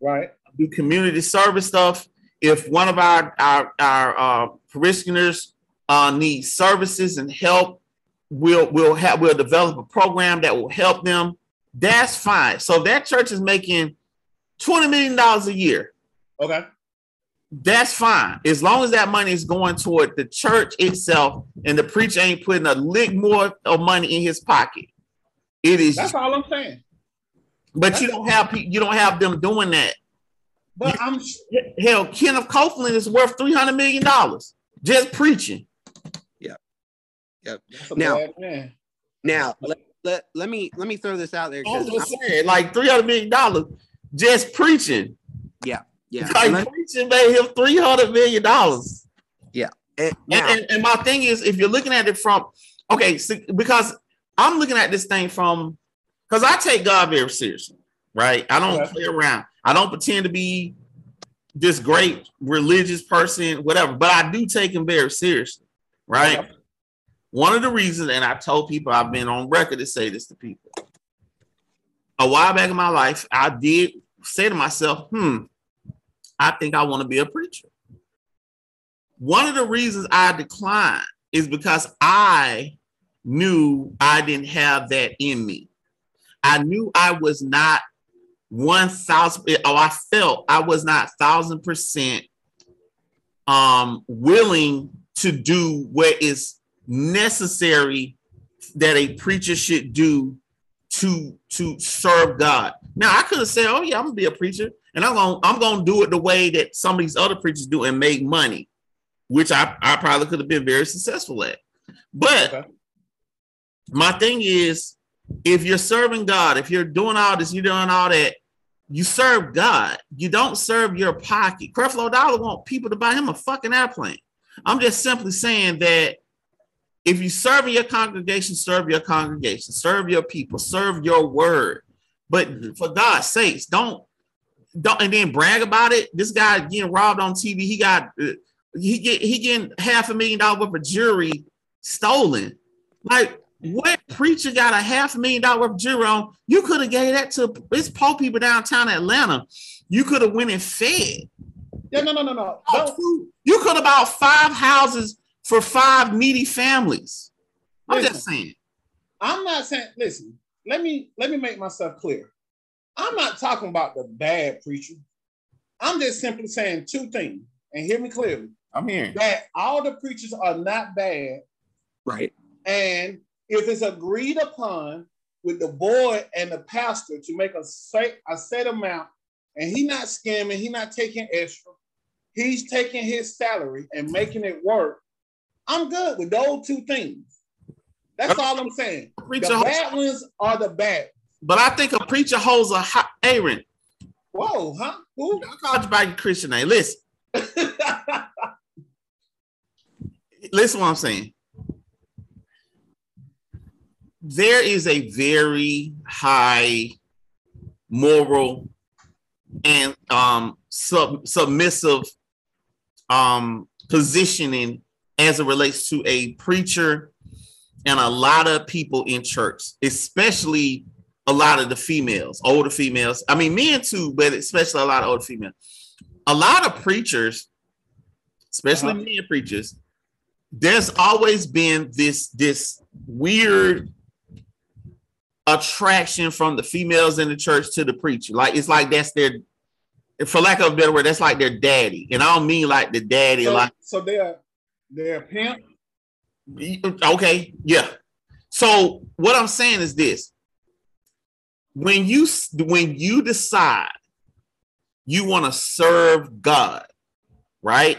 Right. do community service stuff. If one of our our, our uh, parishioners uh, need services and help, we'll we'll have we'll develop a program that will help them. That's fine. So that church is making twenty million dollars a year. Okay. That's fine as long as that money is going toward the church itself, and the preacher ain't putting a lick more of money in his pocket. It is, That's all I'm saying. but you don't have you don't have them doing that. But I'm Hell, Kenneth Copeland is worth three hundred million dollars just preaching. A Now- now let, let, let me let me throw this out there. I'm just saying, like three hundred million dollars just preaching. yeah, yeah. Like let- preaching made him three hundred million dollars. Yeah. And, now, and, and my thing is, if you're looking at it from, okay, so, because I'm looking at this thing from, because I take God very seriously, right? I don't play around. I don't pretend to be this great religious person, whatever, but I do take him very seriously, right? Okay. One of the reasons, and I told people I've been on record to say this to people. A while back in my life, I did say to myself, hmm, I think I want to be a preacher. One of the reasons I declined is because I knew I didn't have that in me. I knew I was not one thousand, or I felt I was not thousand percent um willing to do what is necessary that a preacher should do to to serve God. Now I could have said, "Oh yeah, I'm gonna be a preacher, and I'm gonna I'm gonna do it the way that some of these other preachers do and make money," which I I probably could have been very successful at. But Okay. my thing is, if you're serving God, if you're doing all this, you're doing all that, you serve God. You don't serve your pocket. Creflo Dollar want people to buy him a fucking airplane. I'm just simply saying that if you serve your congregation, serve your congregation, serve your people, serve your word. But Mhm. for God's sakes, don't don't and then brag about it. This guy getting robbed on TV. He got uh, he get he getting half a million dollars worth of jewelry stolen. Like what preacher got a half a million dollar worth of jewelry on? You could have gave that to it's poor people downtown Atlanta. You could have went and fed. Yeah, no, no, no, no. You could have bought five houses for five needy families. I'm Listen. just saying. I'm not saying. Listen, let me let me make myself clear. I'm not talking about the bad preacher. I'm just simply saying two things, and hear me clearly. I'm hearing. That all the preachers are not bad, Right. and if it's agreed upon with the board and the pastor to make a set a set amount, and he not scamming, he not taking extra, he's taking his salary and making it work. I'm good with those two things. That's all I'm saying. Preacher, The bad ones are the bad. but I think a preacher holds a high. Aaron, Whoa, huh? Who? I called you by your Christian name. Listen, <laughs> listen what I'm saying. There is a very high moral and um sub, submissive um positioning as it relates to a preacher and a lot of people in church, especially a lot of the females, older females. I mean, men too, but especially a lot of older females. A lot of preachers, especially Uh-huh. men preachers, there's always been this this weird attraction from the females in the church to the preacher. Like it's like that's their, for lack of a better word, that's like their daddy. And I don't mean like the daddy, so, like so they're they're pimp. Okay, yeah. So what I'm saying is this: when you when you decide you want to serve God, right?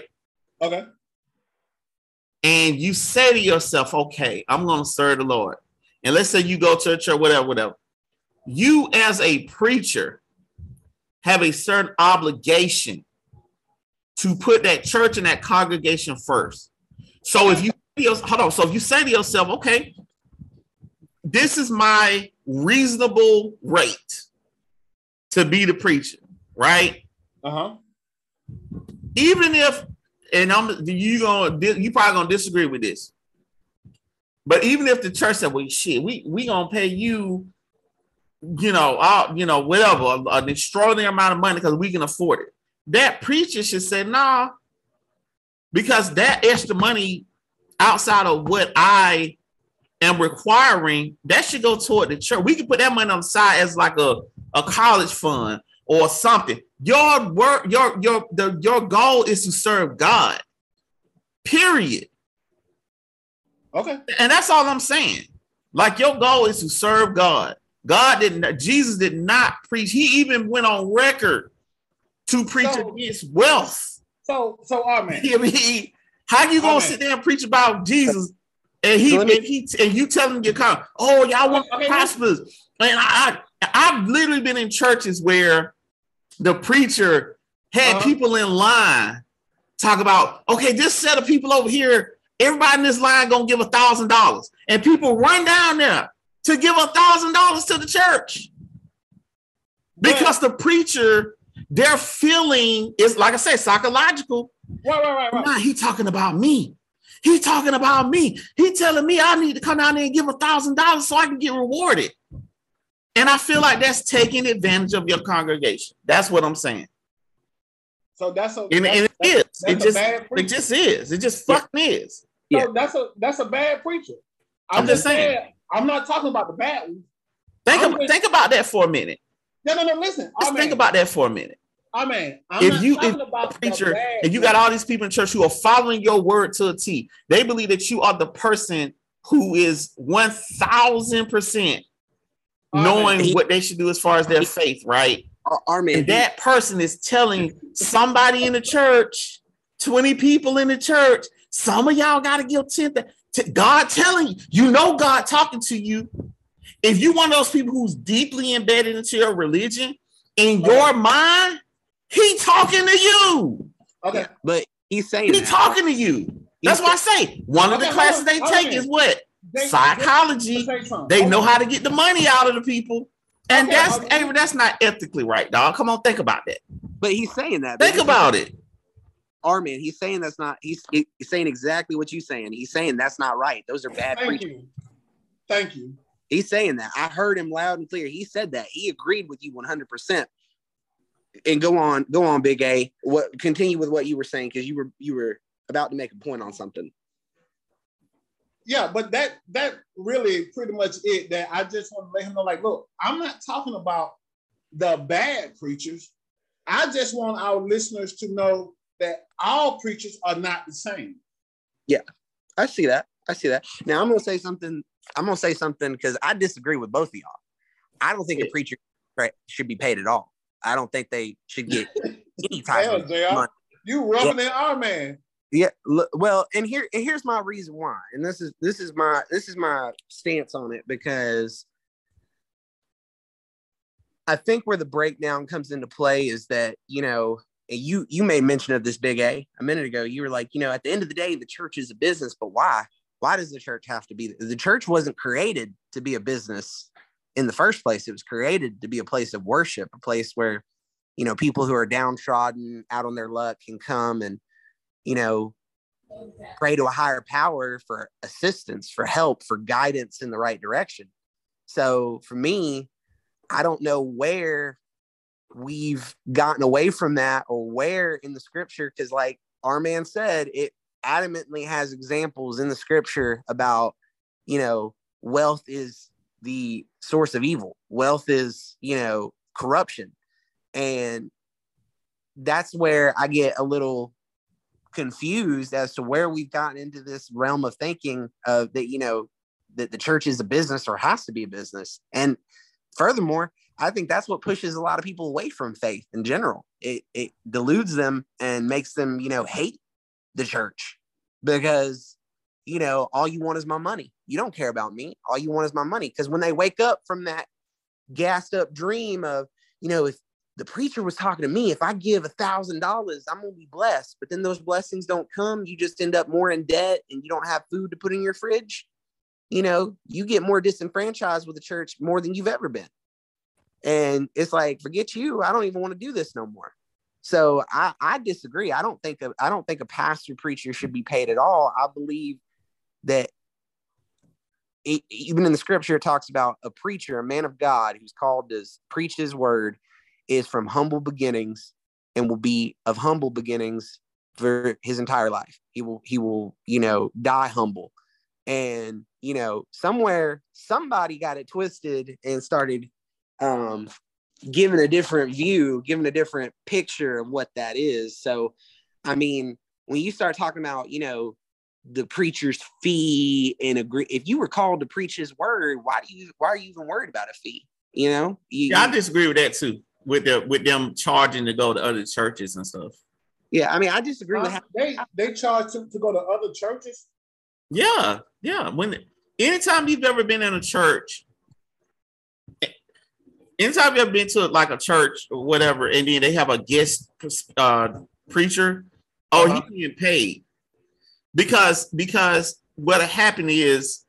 Okay. And you say to yourself, "Okay, I'm going to serve the Lord." And let's say you go to a church, whatever, whatever. You, as a preacher, have a certain obligation to put that church and that congregation first. So if you hold on, so if you say to yourself, okay, this is my reasonable rate to be the preacher, right? Uh huh. Even if, and I'm you gonna you probably gonna disagree with this, but even if the church said, well, shit, we we gonna pay you, you know, all you know, whatever, an extraordinary amount of money because we can afford it. That preacher should say, nah, because that extra money outside of what I am requiring, that should go toward the church. We can put that money on the side as like a, a college fund or something. Your work, your your the your goal is to serve God. Period. Okay. And that's all I'm saying. Like your goal is to serve God. God didn't Jesus did not preach. He even went on record to preach So- against wealth. So so our man. I mean, how you gonna Okay. sit there and preach about Jesus and he me- and he and you telling your car, oh y'all want Okay, prosperous? And I, I I've literally been in churches where the preacher had Uh-huh. people in line talk about, okay, this set of people over here, everybody in this line gonna give a thousand dollars, and people run down there to give a thousand dollars to the church because the preacher, their feeling is like I said, psychological. Right, right, right, right. Nah, he talking about me. He talking about me. He telling me I need to come down there and give a thousand dollars so I can get rewarded. And I feel like that's taking advantage of your congregation. That's what I'm saying. So that's a And, that's, and it that's, is. that's It a just bad it preacher. just is. It just fucking is. So Yeah. that's a that's a bad preacher. I'm I'm, just just saying. saying. I'm not talking about the bad ones. Think I'm about just- think about that for a minute. No, no, no. Listen. Just I think about that for a minute. I mean, I'm If not you- talking if about the Preacher, bad and you got all these people in church who are following your word to a T. They believe that you are the person who is one thousand percent knowing mean, what they should do as far as their faith, right? Our, our And that person is telling somebody in the church, 20 people in the church, some of y'all got to give 10. th- to God telling you, you know God talking to you. If you one of those people who's deeply embedded into your religion, in your mind, he talking to you. Okay. but he's saying He that. talking to you. That's why I say one of the classes they take hold is what? They- Psychology. they- They Hold know how to get the money out of the people. And that's okay. hey, that's not ethically right, dog. Come on, think about that. But he's saying that. Think about it. Armin. He's saying that's not. He's he's saying exactly what you're saying. He's saying that's not right. Those are bad Thank preachers. you. Thank you. He's saying that. I heard him loud and clear. He said that. He agreed with you 100%. And go on, go on, Big A. What continue with what you were saying because you were you were about to make a point on something. Yeah, but that that really pretty much it. That I just want to let him know, like, look, I'm not talking about the bad preachers. I just want our listeners to know that all preachers are not the same. Yeah, I see that. I see that. Now I'm gonna say something. I'm gonna say something because I disagree with both of y'all. I don't think a preacher should be paid at all. I don't think they should get <laughs> any type Hell, of JR, money. You rubbing in our man. Yeah, look, well, and here and here's my reason why, and this is this is my this is my stance on it because I think where the breakdown comes into play is that you know and you you made mention of this big A a minute ago. You were like, you know, at the end of the day, the church is a business, but why? Why does the church have to be? The church wasn't created to be a business in the first place. It was created to be a place of worship, a place where you know people who are downtrodden, out on their luck, can come and you know pray to a higher power for assistance, for help, for guidance in the right direction. So for me, I don't know where we've gotten away from that or where in the scripture because like our man said it adamantly has examples in the scripture about you know wealth is the source of evil. Wealth is you know corruption. And that's where i get a little confused as to where we've gotten into this realm of thinking of that you know that the church is a business or has to be a business. And furthermore I think that's what pushes a lot of people away from faith in general. It it deludes them and makes them, you know, hate the church because you know, all you want is my money. You don't care about me. All you want is my money. Because when they wake up from that gassed up dream of, you know, if the preacher was talking to me, if I give a thousand dollars, I'm gonna be blessed. But then those blessings don't come. You just end up more in debt and you don't have food to put in your fridge. You know, you get more disenfranchised with the church more than you've ever been. And it's like, forget you. I don't even want to do this no more. So I, I disagree. I don't think a, I don't think a pastor preacher should be paid at all. I believe that it, even in the scripture, it talks about a preacher, a man of God who's called to preach his word is from humble beginnings and will be of humble beginnings for his entire life. He will, he will, you know, die humble. And, you know, somewhere somebody got it twisted and started um, given a different view, giving a different picture of what that is. So, I mean, when you start talking about, you know, the preacher's fee and agree, if you were called to preach his word, why do you, why are you even worried about a fee? You know? You, yeah, I disagree with that too. With the with them charging to go to other churches and stuff. Yeah, I mean, I disagree uh, with how they they charge to, to go to other churches. Yeah, yeah. When anytime you've ever been in a church anytime you ever been to like a church or whatever, and then they have a guest uh, preacher, oh, uh-huh. he's being paid because because what happened is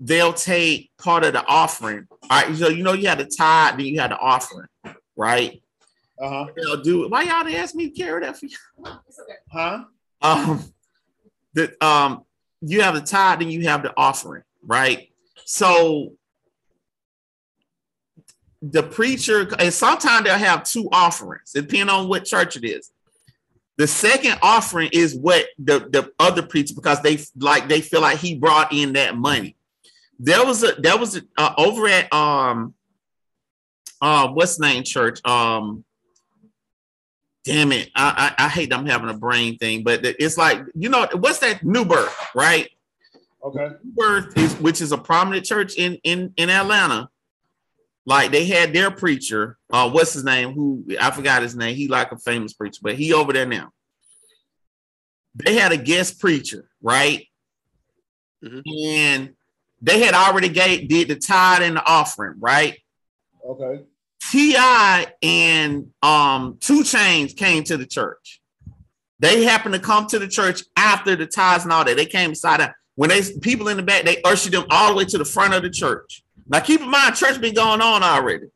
they'll take part of the offering. All right, so you know you had the tithe, then you had the offering, right? Uh-huh. They'll do it. Why y'all didn't ask me to carry that for you? Okay. Huh? Um, the um, you have the tithe, then you have the offering, right? So the preacher, and sometimes they'll have two offerings, depending on what church it is. The second offering is what the, the other preacher, because they like they feel like he brought in that money. There was a there was a, uh, over at um uh what's name church? Um damn it. I, I, I hate I'm having a brain thing but it's like you know what's that? New birth right? Okay. New birth is which is a prominent church in in in Atlanta like they had their preacher, uh, what's his name? Who I forgot his name. He like a famous preacher, but he over there now. They had a guest preacher, right? Mm-hmm. And they had already gave, did the tithe and the offering, right? Okay. T.I. and um 2 Chainz came to the church. They happened to come to the church after the tithes and all that. They came inside When they people in the back, they ushered them all the way to the front of the church. Now, keep in mind, church been going on already.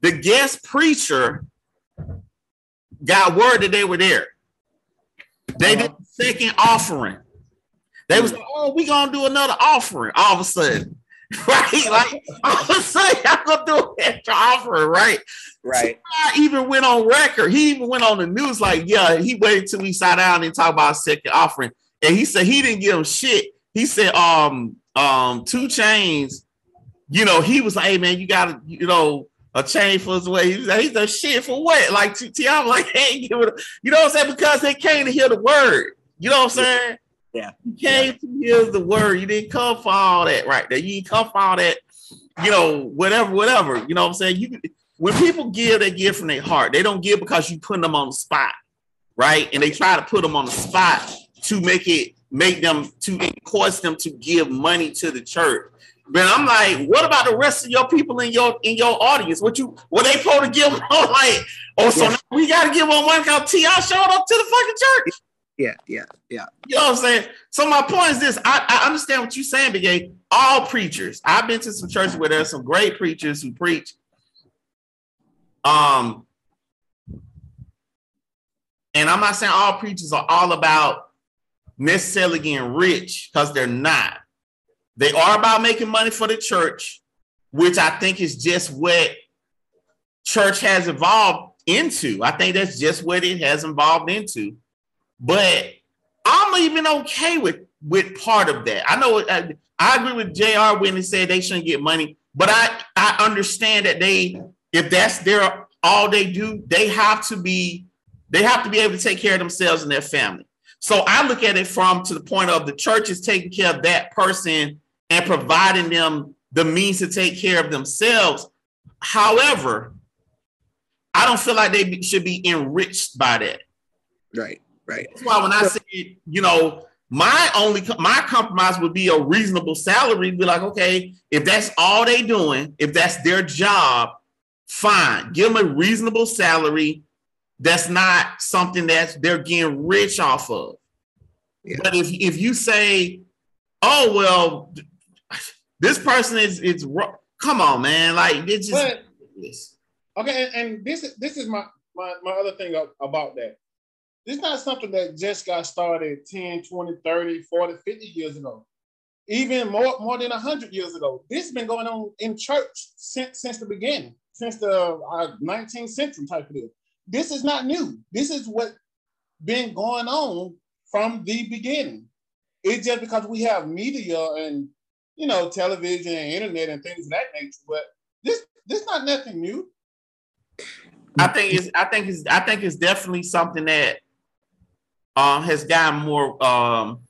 The guest preacher got word that they were there. They uh-huh. did the second offering. They was like, oh, we gonna do another offering all of a sudden. <laughs> Right, like all of a sudden, I'm gonna do an extra offering, right? Right. I even went on record. He even went on the news, like, yeah, he waited till we sat down and talk about second offering. And he said he didn't give him shit. He said, um, um, 2 Chainz, you know, he was like, hey man, you gotta, you know, a chain for his way. He's like, he's a shit for what? Like T.I. like, <laughs> hey, give it, a, you know what I'm saying? Because they came to hear the word. You know what I'm saying? Yeah. You came yeah. to hear the word. You didn't come for all that, right? there. you didn't come for all that, you know, whatever, whatever. You know what I'm saying? You when people give, they give from their heart. They don't give because you put them on the spot, right? And they try to put them on the spot to make it make them to encourage them to give money to the church. But I'm like, what about the rest of your people in your in your audience? What you what they supposed to give them? <laughs> like, oh, so yeah. we got to give them one because T.I. showed up to the fucking church. Yeah, yeah, yeah. You know what I'm saying? So my point is this: I, I understand what you're saying, Big A. All preachers. I've been to some churches where there's some great preachers who preach. Um, and I'm not saying all preachers are all about necessarily getting rich because they're not. They are about making money for the church, which I think is just what church has evolved into. I think that's just what it has evolved into. But I'm even okay with with part of that. I know I, I agree with Jr. when he said they shouldn't get money, but I I understand that they if that's their all they do, they have to be they have to be able to take care of themselves and their family. So I look at it from to the point of the church is taking care of that person and providing them the means to take care of themselves. However, I don't feel like they should be enriched by that. Right, right. That's why when I said, you know, my only my compromise would be a reasonable salary. Be like, okay, if that's all they doing, if that's their job, fine. Give them a reasonable salary that's not something that's they're getting rich off of. Yeah. But if if you say, "Oh well, this person is it's come on, man, like it's just but, okay." And this is this is my my my other thing about that. This is not something that just got started 10, 20, 30, 40, 50 years ago. Even more more than 100 years ago. This has been going on in church since since the beginning, since the uh, 19th century type of deal this is not new. This is what been going on from the beginning. It's just because we have media and you know television and internet and things of that nature, but this this not nothing new. I think it's I think it's I think it's definitely something that um has gotten more um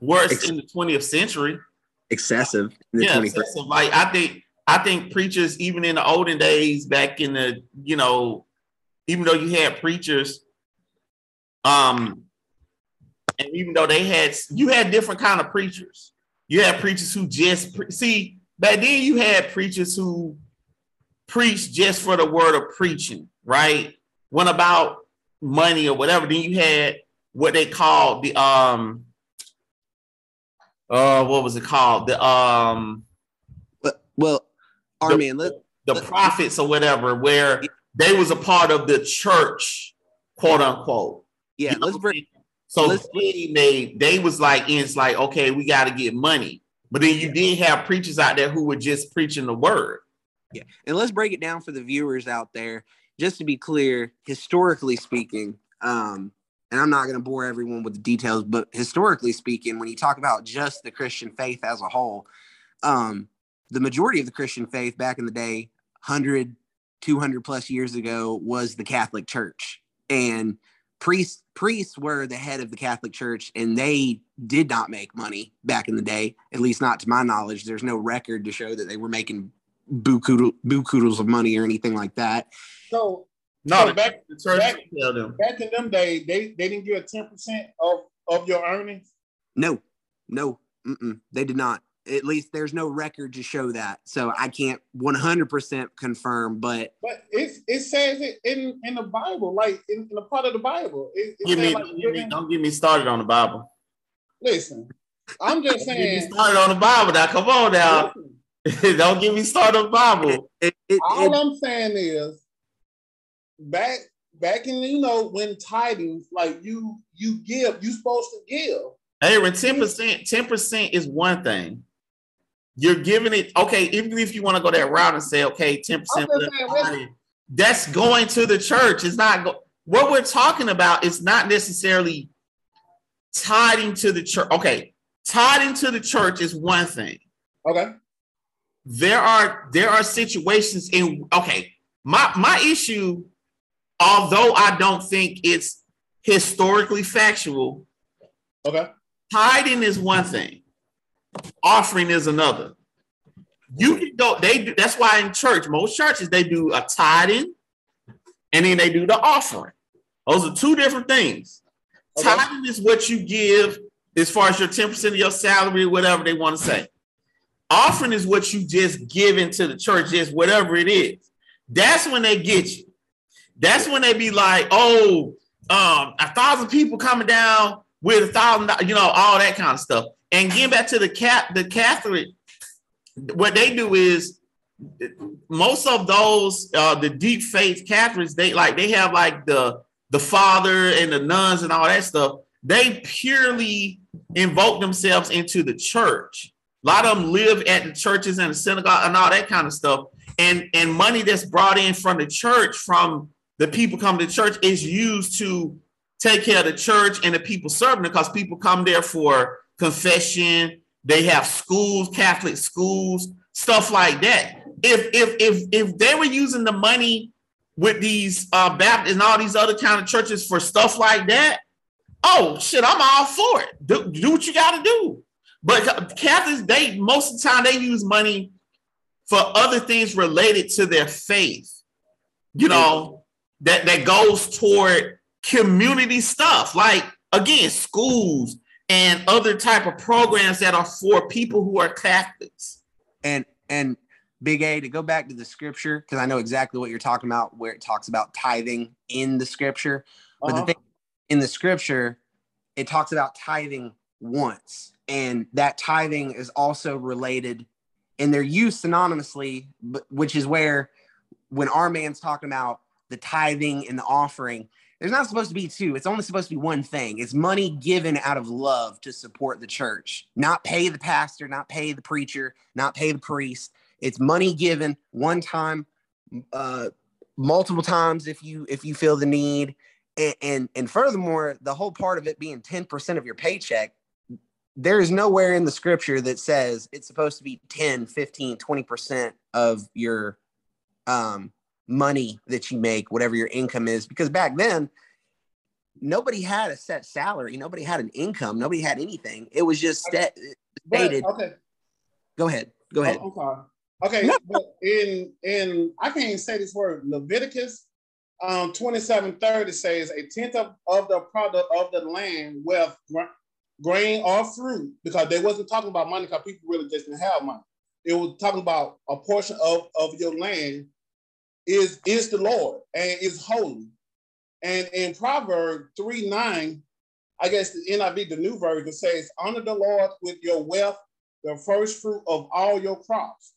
worse Ex- in the 20th century. Excessive. yeah, excessive. Like I think I think preachers even in the olden days back in the you know even though you had preachers, um, and even though they had, you had different kind of preachers. You had preachers who just pre- see back then. You had preachers who preached just for the word of preaching, right? What about money or whatever? Then you had what they called the um, uh, what was it called? The um, well, army and the, the prophets or whatever, where they was a part of the church, quote unquote. Yeah, you let's bring. So let's, they made they was like, it's like okay, we got to get money, but then you yeah. did have preachers out there who were just preaching the word. Yeah, and let's break it down for the viewers out there. Just to be clear, historically speaking, um, and I'm not going to bore everyone with the details, but historically speaking, when you talk about just the Christian faith as a whole, um, the majority of the Christian faith back in the day, 100, 200 plus years ago was the Catholic Church. And priests priests were the head of the Catholic Church and they did not make money back in the day, at least not to my knowledge. There's no record to show that they were making buku of money or anything like that. So no, so back, the church back, back in them days, they, they didn't give 10% of, of your earnings? No, no, they did not at least there's no record to show that. So i can't 100% confirm but but it, it says it in in the bible like in, in a part of the bible. It, it give me, like give me, don't get me started on the bible. Listen i'm just saying get me started on the bible now. Come on now. <laughs> Don't get me started on the bible. It, all i'm saying is back back in you know when tithings like you you give you supposed to give. Aaron, 10%, 10% is one thing. You're giving it, okay, even if you want to go that route and say, okay, 10% saying, that's going to the church. It's not go- what we're talking about is not necessarily tied into the church. Okay, tied into the church is one thing. Okay. There are there are situations in okay. My my issue, although I don't think it's historically factual. Okay. Tithing is one thing. Offering is another. You can go. They do. That's why in church, most churches they do a tithing, and then they do the offering. Those are two different things. Okay. Tithing is what you give as far as your ten percent of your salary, whatever they want to say. Offering is what you just give into the church, just whatever it is. That's when they get you. That's when they be like, oh, um, a thousand people coming down with a thousand, you know, all that kind of stuff. And getting back to the cat, the Catholic, what they do is most of those uh, the deep faith Catholics, they like they have like the the father and the nuns and all that stuff. They purely invoke themselves into the church. A lot of them live at the churches and the synagogue and all that kind of stuff. And and money that's brought in from the church, from the people coming to church, is used to take care of the church and the people serving it because people come there for confession. They have schools, Catholic schools, stuff like that. If if if if they were using the money with these uh Baptists and all these other kind of churches for stuff like that, oh shit, I'm all for it. Do, do what you got to do. But Catholics, they most of the time they use money for other things related to their faith. You know that that goes toward community stuff like again schools and other type of programs that are for people who are Catholics. And and Big A to go back to the scripture because I know exactly what you're talking about where it talks about tithing in the scripture. But uh-huh. the thing in the scripture, it talks about tithing once, and that tithing is also related, and they're used synonymously, but which is where when our man's talking about the tithing and the offering, there's not supposed to be two. It's only supposed to be one thing. It's money given out of love to support the church, not pay the pastor, not pay the preacher, not pay the priest. It's money given one time, uh, multiple times if you if you feel the need. And, and and furthermore, the whole part of it being 10% of your paycheck, there is nowhere in the scripture that says it's supposed to be 10, 15, 20% of your um money that you make, whatever your income is, because back then nobody had a set salary, nobody had an income, nobody had anything. It was just set, stated. Okay. Go ahead. Go ahead. Oh, okay. No. But in in I can't even say this word Leviticus um 2730 says a tenth of, of the product of the land wealth grain or fruit because they wasn't talking about money because people really just didn't have money. It was talking about a portion of, of your land is is the Lord and is holy. And in Proverbs 3 9, I guess the NIV, the new version, says, Honor the Lord with your wealth, the first fruit of all your crops.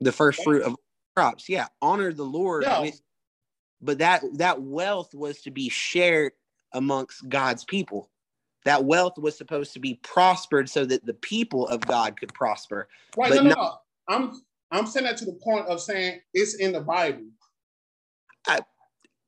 The first fruit of crops. Yeah. Honor the Lord yeah. with but that that wealth was to be shared amongst God's people. That wealth was supposed to be prospered so that the people of God could prosper. Right, but no, no, not, no. I'm I'm saying that to the point of saying it's in the Bible. I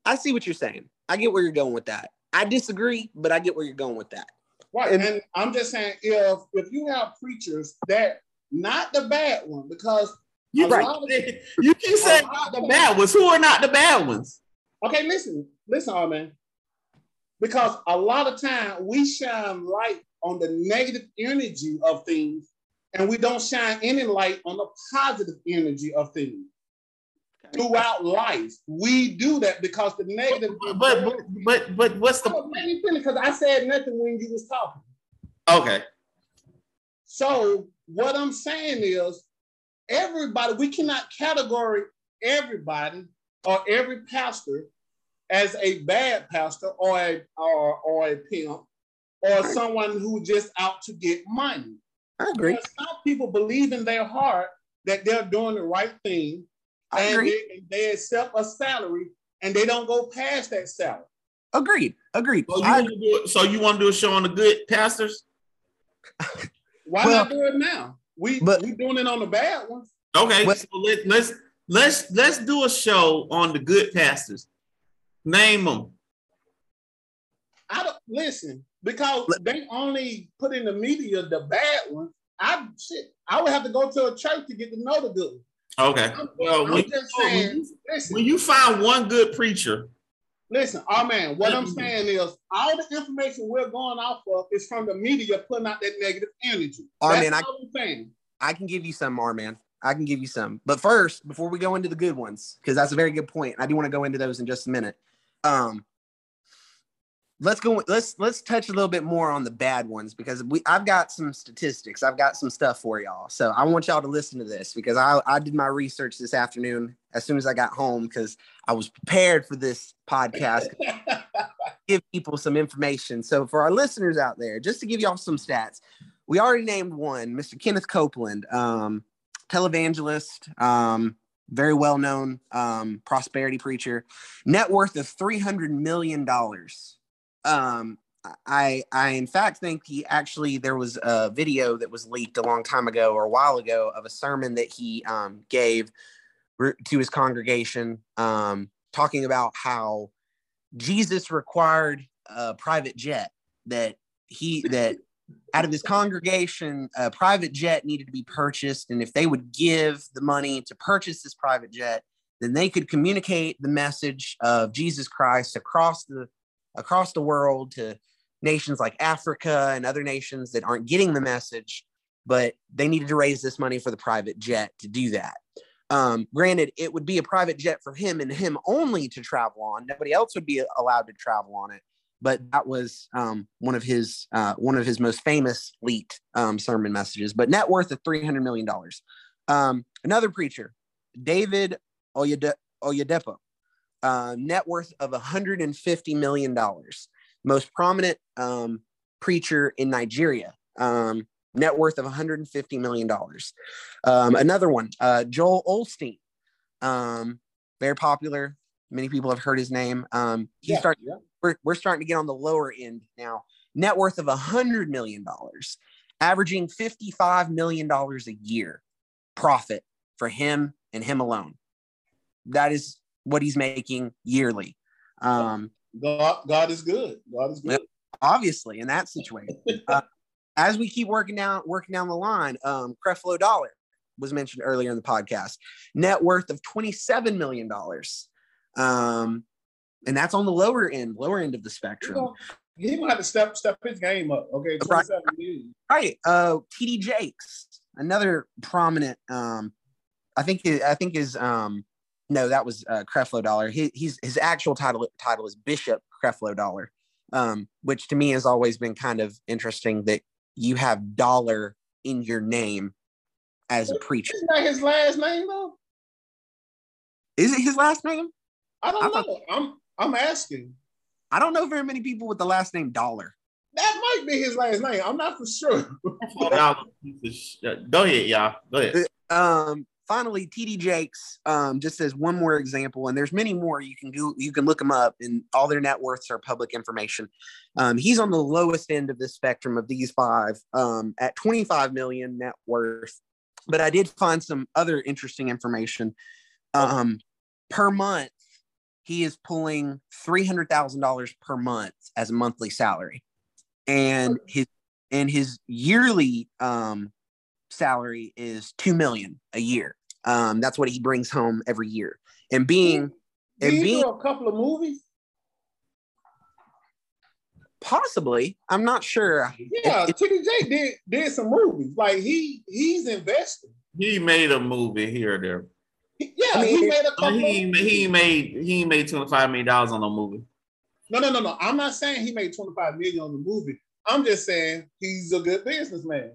I see what you're saying. I get where you're going with that. I disagree, but I get where you're going with that. Right. And, and I'm just saying if if you have preachers that not the bad one, because you right. Of, <laughs> you keep saying not the bad ones. Who are not the bad ones? Okay, listen, listen, oh man. Because a lot of time we shine light on the negative energy of things and we don't shine any light on the positive energy of things throughout life. We do that because the negative. But but but, but what's the? Let me finish because I said nothing when you was talking. Okay. So what I'm saying is, everybody we cannot categorize everybody or every pastor as a bad pastor or a or, or a pimp or someone who just out to get money. I agree. some people believe in their heart that they're doing the right thing. I and agree. They, they accept a salary and they don't go past that salary. Agreed. Agreed. So you, I- want to do so you want to do a show on the good pastors? <laughs> Why Well- not do it now? We But- we doing it on the bad ones. Okay, What- so let, let's let's let's do a show on the good pastors. Name them. I don't listen because they only put in the media the bad ones. I shit. I would have to go to a church to get to know the good. ones. Okay. I'm, Well, I'm when, just saying. you, Listen, when you find one good preacher, listen. Oh man, what I'm saying is all the information we're going off of is from the media putting out that negative energy. Oh, That's man, I- all I'm saying. I can give you some more, man. I can give you some. But first, before we go into the good ones, because that's a very good point. I do want to go into those in just a minute. Um, let's go. Let's let's touch a little bit more on the bad ones because we I've got some statistics. I've got some stuff for y'all. So I want y'all to listen to this because I I did my research this afternoon as soon as I got home because I was prepared for this podcast. <laughs> give people some information. So for our listeners out there, just to give y'all some stats, we already named one, Mr. Kenneth Copeland, um, televangelist, um, very well known um, prosperity preacher, net worth of three hundred million dollars. Um, I I in fact think he actually there was a video that was leaked a long time ago or a while ago of a sermon that he um, gave to his congregation, um, talking about how Jesus required a private jet that he that out of his congregation a private jet needed to be purchased. And if they would give the money to purchase this private jet then they could communicate the message of Jesus Christ across the across the world to nations like Africa and other nations that aren't getting the message but they needed to raise this money for the private jet to do that um, granted, it would be a private jet for him and him only to travel on. Nobody else would be allowed to travel on it. But that was um, one of his uh, one of his most famous leaked um, sermon messages. But net worth of three hundred million dollars. Um, another preacher, David Oyede- Oyedepo, uh, net worth of one hundred and fifty million dollars. Most prominent um, preacher in Nigeria. Um, net worth of 150 million dollars. Um, another one, uh, Joel Osteen, um, very popular. Many people have heard his name. Um, he's Yeah, starting. yeah. We're, we're starting to get on the lower end now. Net worth of hundred million dollars, averaging 55 million dollars a year profit for him and him alone. That is what he's making yearly. Um, God, God is good. God is good. Obviously in that situation. <laughs> Uh, as we keep working down working down the line, um, Creflo Dollar was mentioned earlier in the podcast. Net worth of twenty seven million dollars, um, and that's on the lower end, lower end of the spectrum. gonna, he gonna have to step step his game up. Okay, Right. Right. Uh, TD Jakes, another prominent. Um, I think I think is um, no, that was uh, Creflo Dollar. He, he's his actual title title is Bishop Creflo Dollar, um, which to me has always been kind of interesting that you have dollar in your name as a preacher. Isn't that his last name though? Is it his last name? I don't I thought- know. I'm I'm asking. I don't know very many people with the last name Dollar. That might be his last name. I'm not for sure. Y'all piece of. Go ahead, y'all. Go ahead. um finally td jakes um just as one more example and there's many more you can do you can look them up and all their net worths are public information. Um he's on the lowest end of the spectrum of these five um at 25 million net worth. But i did find some other interesting information. Um per month he is pulling $300000 per month as a monthly salary. And his and his yearly um salary is two million a year. Um, that's what he brings home every year. And being Did and he being a couple of movies? possibly, I'm not sure. Yeah, It- TDJ did did some movies. Like he he's invested. He made a movie here or there. Yeah, I mean, he made a couple. he of, he made he made twenty five million dollars on a movie. no, no, no, no. I'm not saying he made 25 million on the movie. I'm just saying he's a good businessman.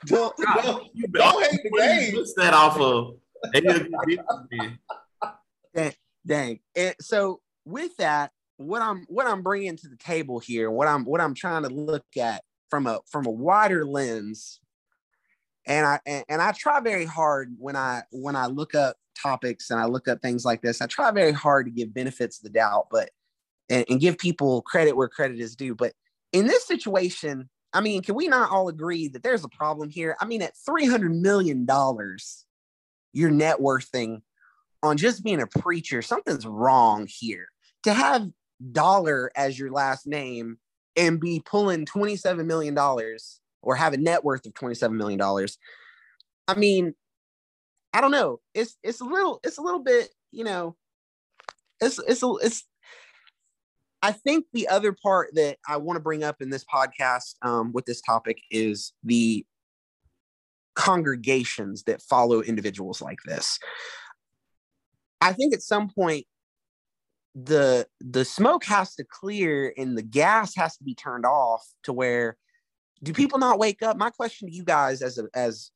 <laughs> Don't, don't, You don't hate the Where you game. base that off of? They did a good businessman. Dang. And so with that, what I'm what I'm bringing to the table here, what I'm what I'm trying to look at from a from a wider lens, and I and, and I try very hard when I when I look up topics and I look up things like this. I try very hard to give benefits of the doubt, but and, and give people credit where credit is due. But in this situation, I mean, can we not all agree that there's a problem here? I mean, at $300 million, your net worth thing on just being a preacher, something's wrong here. To have dollar as your last name and be pulling $27 million or have a net worth of $27 million. I mean, I don't know. It's it's a little it's a little bit, you know, it's it's a, it's I think the other part that I want to bring up in this podcast um, with this topic is the congregations that follow individuals like this. I think at some point the the smoke has to clear and the gas has to be turned off to where do people not wake up my question to you guys as a, as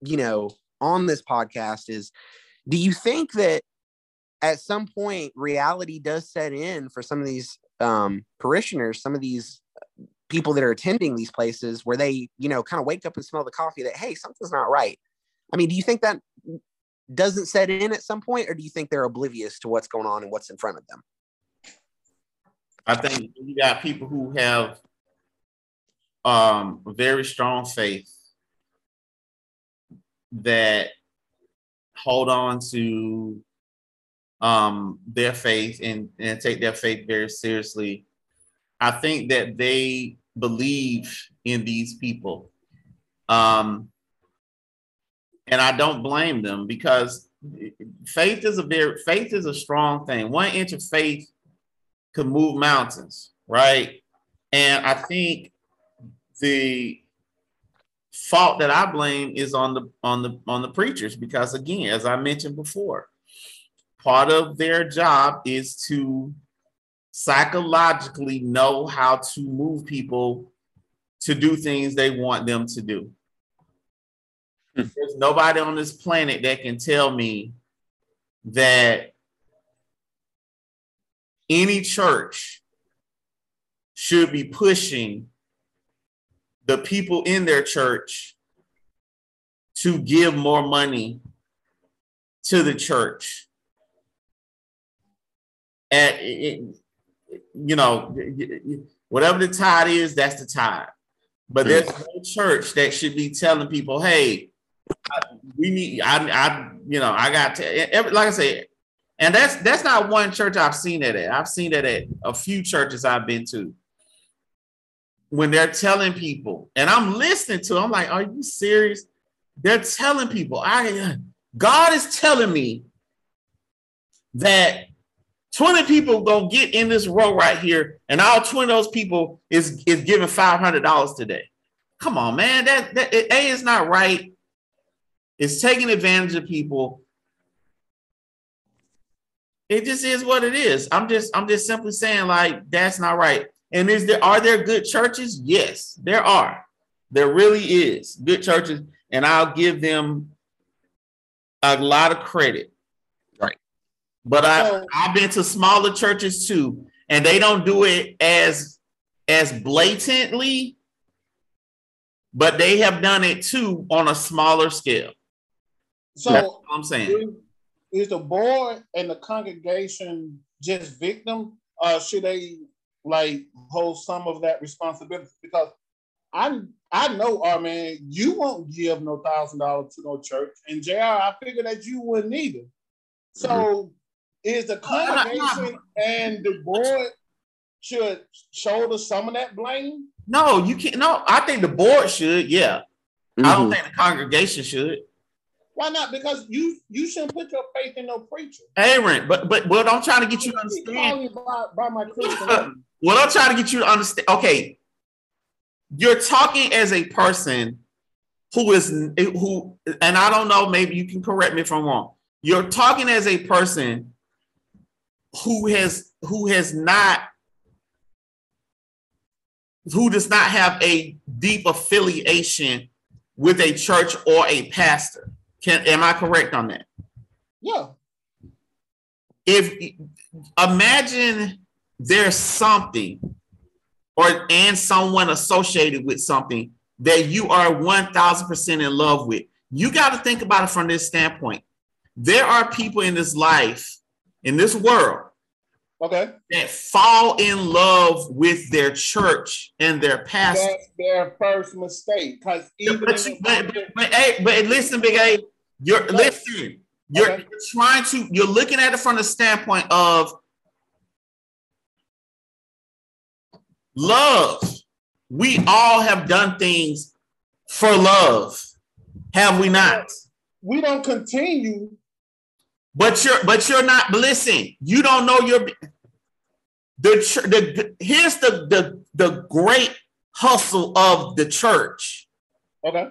you know on this podcast is do you think that at some point reality does set in for some of these um, parishioners some of these people that are attending these places where they you know kind of wake up and smell the coffee that hey something's not right i mean do you think that doesn't set in at some point, or do you think they're oblivious to what's going on and what's in front of them? I think you got people who have um, very strong faith that hold on to um, their faith and, and take their faith very seriously. I think that they believe in these people. Um, and I don't blame them because faith is a very faith is a strong thing. One inch of faith could move mountains, right? And I think the fault that I blame is on the on the on the preachers because again, as I mentioned before, part of their job is to psychologically know how to move people to do things they want them to do. Hmm. There's nobody on this planet that can tell me that any church should be pushing the people in their church to give more money to the church. And you know, whatever the tide is, that's the tide. But there's no church that should be telling people, hey, we need. I, I, you know, I got to, every, like I said, and that's that's not one church I've seen it at. I've seen it at a few churches I've been to. When they're telling people, and I'm listening to, I'm like, are you serious? They're telling people, I God is telling me that 20 people gonna get in this row right here, and all 20 of those people is is giving $500 today. Come on, man. That, that A is not right. It's taking advantage of people. It just is what it is. I'm just I'm just simply saying like that's not right. And is there are there good churches? Yes, there are. There really is good churches, and I'll give them a lot of credit. But I I've been to smaller churches too, and they don't do it as as blatantly, but they have done it too on a smaller scale. So I'm saying is, the board and the congregation just victim, or should they like hold some of that responsibility? Because I I know, our man, you won't give no thousand dollars to no church, and Jr. I figure that you wouldn't either. So mm-hmm. Is the congregation and the board should shoulder some of that blame? No, you can't. No, I think the board should. Yeah, mm-hmm. I don't mm-hmm. think the congregation should. Why not? Because you you shouldn't put your faith in no preacher. Aaron, but but what I'm trying to get you to understand. By, by my what I'm trying to get you to understand. Okay, you're talking as a person who is who, and I don't know. Maybe you can correct me if I'm wrong. You're talking as a person who has who has not who does not have a deep affiliation with a church or a pastor. Can am I correct on that? Yeah. If imagine there's something or and someone associated with something that you are 1000% in love with. You got to think about it from this standpoint. There are people in this life, in this world, Okay. That fall in love with their church and their pastor. That's their first mistake. Because even but, you, but, but, but, hey, but listen, Big A, you're listen. You're, okay. you're trying to. You're looking at it from the standpoint of love. We all have done things for love, have we not? We don't continue. But you're but you're not listen. You don't know your the the here's the the the great hustle of the church. Okay.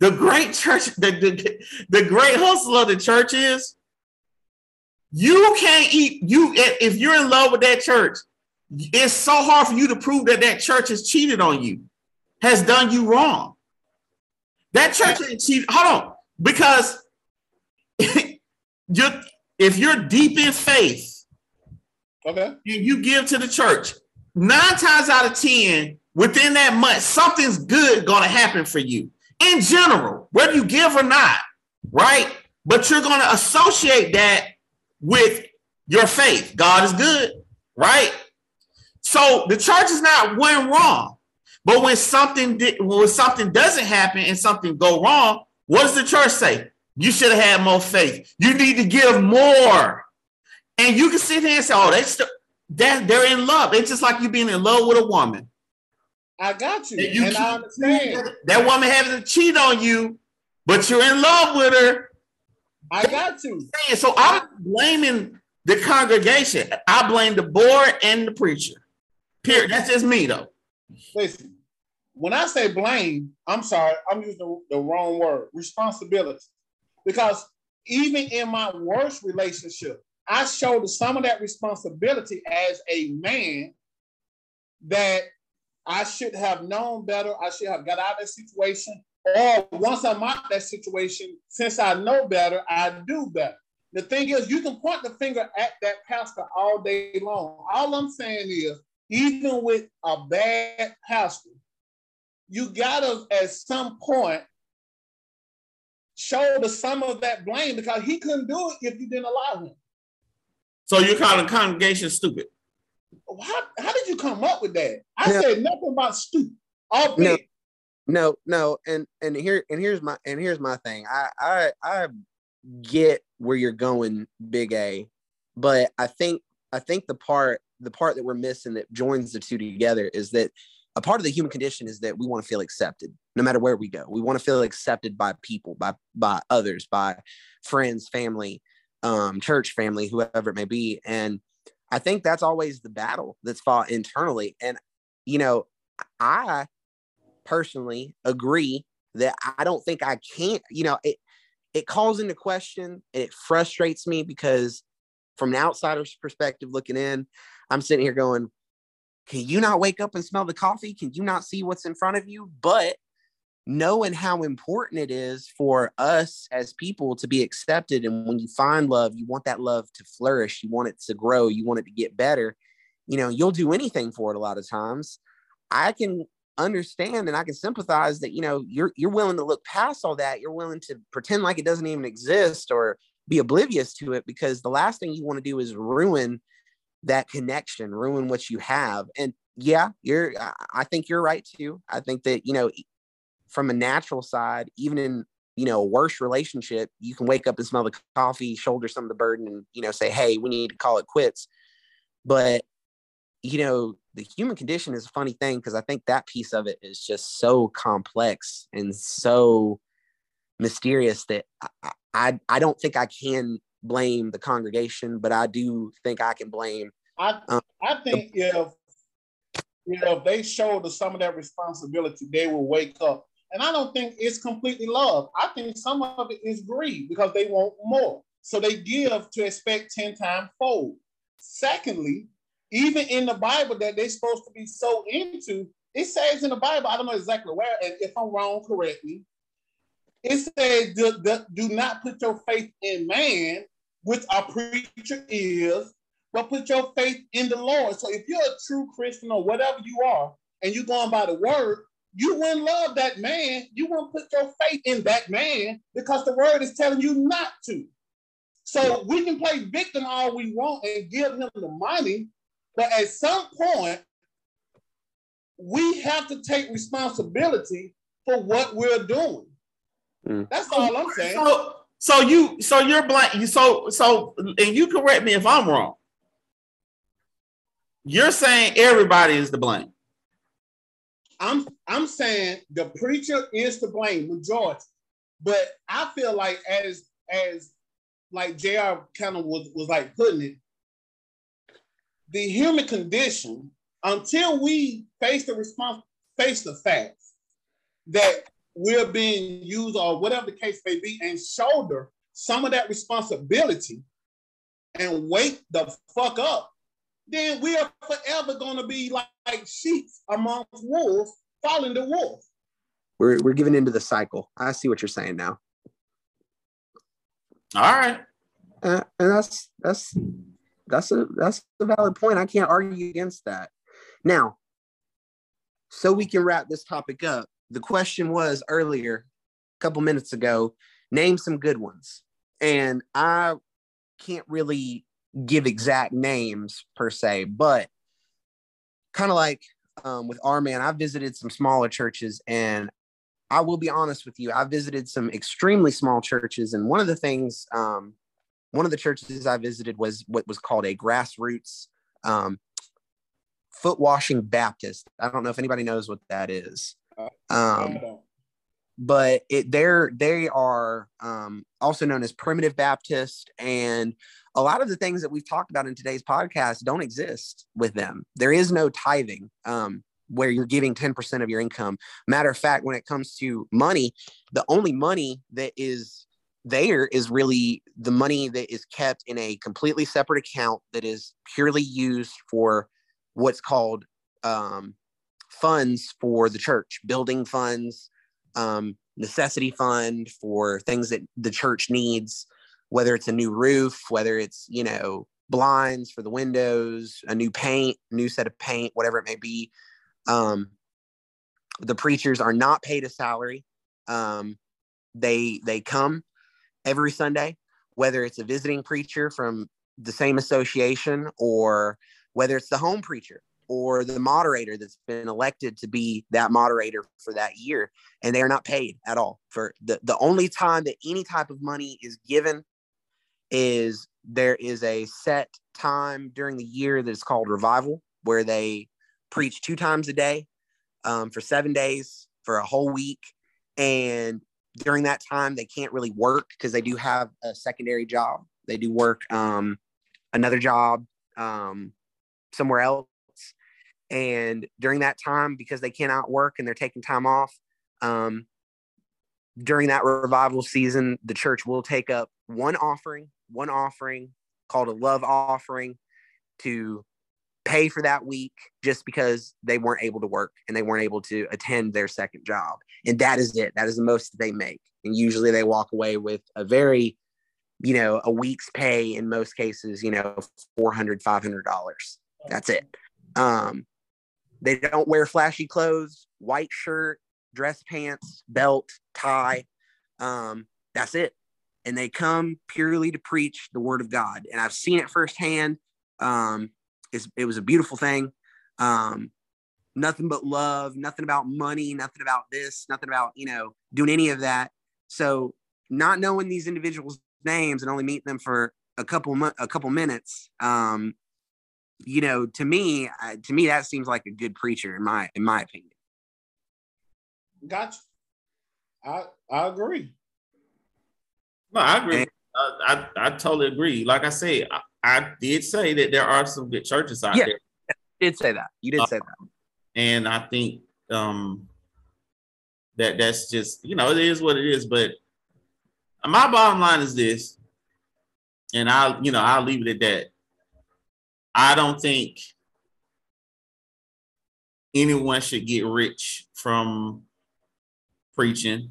The great church, the, the, the great hustle of the church is you can't eat you if you're in love with that church, it's so hard for you to prove that that church has cheated on you, has done you wrong. That church ain't cheated. Hold on, because you if you're deep in faith, okay, and you give to the church, nine times out of ten, within that month, something's good gonna happen for you in general, whether you give or not, right? But you're gonna associate that with your faith. God is good, right? So the church is not one wrong. But when something did, when something doesn't happen and something go wrong, what does the church say? You should have had more faith. You need to give more. And you can sit there and say, "Oh, they st- that they're in love." It's just like you being in love with a woman. I got you, and, you and I understand that woman having to cheat on you, but you're in love with her. I got you. So I'm blaming the congregation. I blame the board and the preacher. Period. That's just me, though. Listen, when I say blame, I'm sorry, I'm using the, the wrong word. Responsibility, because even in my worst relationship, I showed some of that responsibility as a man that I should have known better. I should have got out of that situation. Or once I'm out of that situation, since I know better, I do better. The thing is, you can point the finger at that pastor all day long. All I'm saying is, even with a bad pastor, you gotta at some point show the some of that blame because he couldn't do it if you didn't allow him. So you're calling congregation stupid. How, how did you come up with that? I no. said nothing about stupid. All no, no, no, and and here and here's my and here's my thing. I I I get where you're going, Big A, but I think I think the part the part that we're missing that joins the two together is that a part of the human condition is that we want to feel accepted no matter where we go we want to feel accepted by people by by others by friends family um, church family whoever it may be and i think that's always the battle that's fought internally and you know i personally agree that i don't think i can't you know it it calls into question and it frustrates me because from an outsider's perspective looking in I'm sitting here going, can you not wake up and smell the coffee? Can you not see what's in front of you? But knowing how important it is for us as people to be accepted. And when you find love, you want that love to flourish, you want it to grow, you want it to get better. You know, you'll do anything for it a lot of times. I can understand and I can sympathize that, you know, you're you're willing to look past all that. You're willing to pretend like it doesn't even exist or be oblivious to it because the last thing you want to do is ruin that connection, ruin what you have. And yeah, you're, I think you're right too. I think that, you know, from a natural side, even in, you know, a worse relationship, you can wake up and smell the coffee, shoulder some of the burden and, you know, say, hey, we need to call it quits. But, you know, the human condition is a funny thing because I think that piece of it is just so complex and so mysterious that I, I, I don't think I can blame the congregation, but I do think I can blame. I um, I think if you know if they showed some of that responsibility, they will wake up. And I don't think it's completely love. I think some of it is greed because they want more. So they give to expect 10 times fold. Secondly, even in the Bible that they're supposed to be so into, it says in the Bible, I don't know exactly where, and if I'm wrong, correct me. It says, do, do, do not put your faith in man, which a preacher is, but put your faith in the Lord. So if you're a true Christian or whatever you are, and you're going by the word, you wouldn't love that man. You wouldn't put your faith in that man because the word is telling you not to. So we can play victim all we want and give him the money, but at some point, we have to take responsibility for what we're doing. Mm. That's all I'm saying. So, so you, so you're blank. You so so, and you correct me if I'm wrong. You're saying everybody is to blame. I'm I'm saying the preacher is to blame, majority. But I feel like as as like JR kind of was, was like putting it, the human condition, until we face the response, face the facts that we're being used or whatever the case may be, and shoulder some of that responsibility and wake the fuck up, then we are forever gonna be like, like sheep amongst wolves, following the wolf. We're we're giving into the cycle. I see what you're saying now. All right. Uh, and that's that's that's a that's a valid point. I can't argue against that. Now, so we can wrap this topic up. The question was earlier, a couple minutes ago, name some good ones. And I can't really give exact names per se, but kind of like um, with our man, I visited some smaller churches and I will be honest with you. I visited some extremely small churches, and one of the things, um, one of the churches I visited was what was called a grassroots um, foot washing Baptist. I don't know if anybody knows what that is. Uh, um, but it they're they are um, also known as primitive Baptist, and a lot of the things that we've talked about in today's podcast don't exist with them. There is no tithing. Um, where you're giving 10% of your income. Matter of fact, when it comes to money, the only money that is there is really the money that is kept in a completely separate account that is purely used for what's called um, funds for the church, building funds, um, necessity fund for things that the church needs, whether it's a new roof, whether it's, you know, blinds for the windows, a new paint, new set of paint, whatever it may be. Um, the preachers are not paid a salary. Um, they they come every Sunday, whether it's a visiting preacher from the same association or whether it's the home preacher or the moderator that's been elected to be that moderator for that year and they are not paid at all for the, the only time that any type of money is given is there is a set time during the year that is called revival where they preach two times a day um, for seven days for a whole week. And during that time, they can't really work because they do have a secondary job. They do work um, another job um, somewhere else. And during that time, because they cannot work and they're taking time off, um, during that revival season, the church will take up one offering, one offering called a love offering to pay for that week just because they weren't able to work and they weren't able to attend their second job. And that is it. That is the most they make. And usually they walk away with a very, you know, a week's pay in most cases, you know, $400, $500. That's it. Um, they don't wear flashy clothes, white shirt, dress pants, belt, tie. Um, that's it. And they come purely to preach the word of God. And I've seen it firsthand. Um, it was a beautiful thing. Um, nothing but love, nothing about money, nothing about this, nothing about, you know, doing any of that. So not knowing these individuals' names and only meeting them for a couple a couple minutes, um, you know, to me, uh, to me, that seems like a good preacher in my in my opinion. Gotcha. I I agree. No, I agree. And, uh, I I totally agree. Like I said, I, I did say that there are some good churches out yeah, there. You did say that. You did uh, say that. And I think um that that's just you know it is what it is. But my bottom line is this, and I'll you know I'll leave it at that. I don't think anyone should get rich from preaching.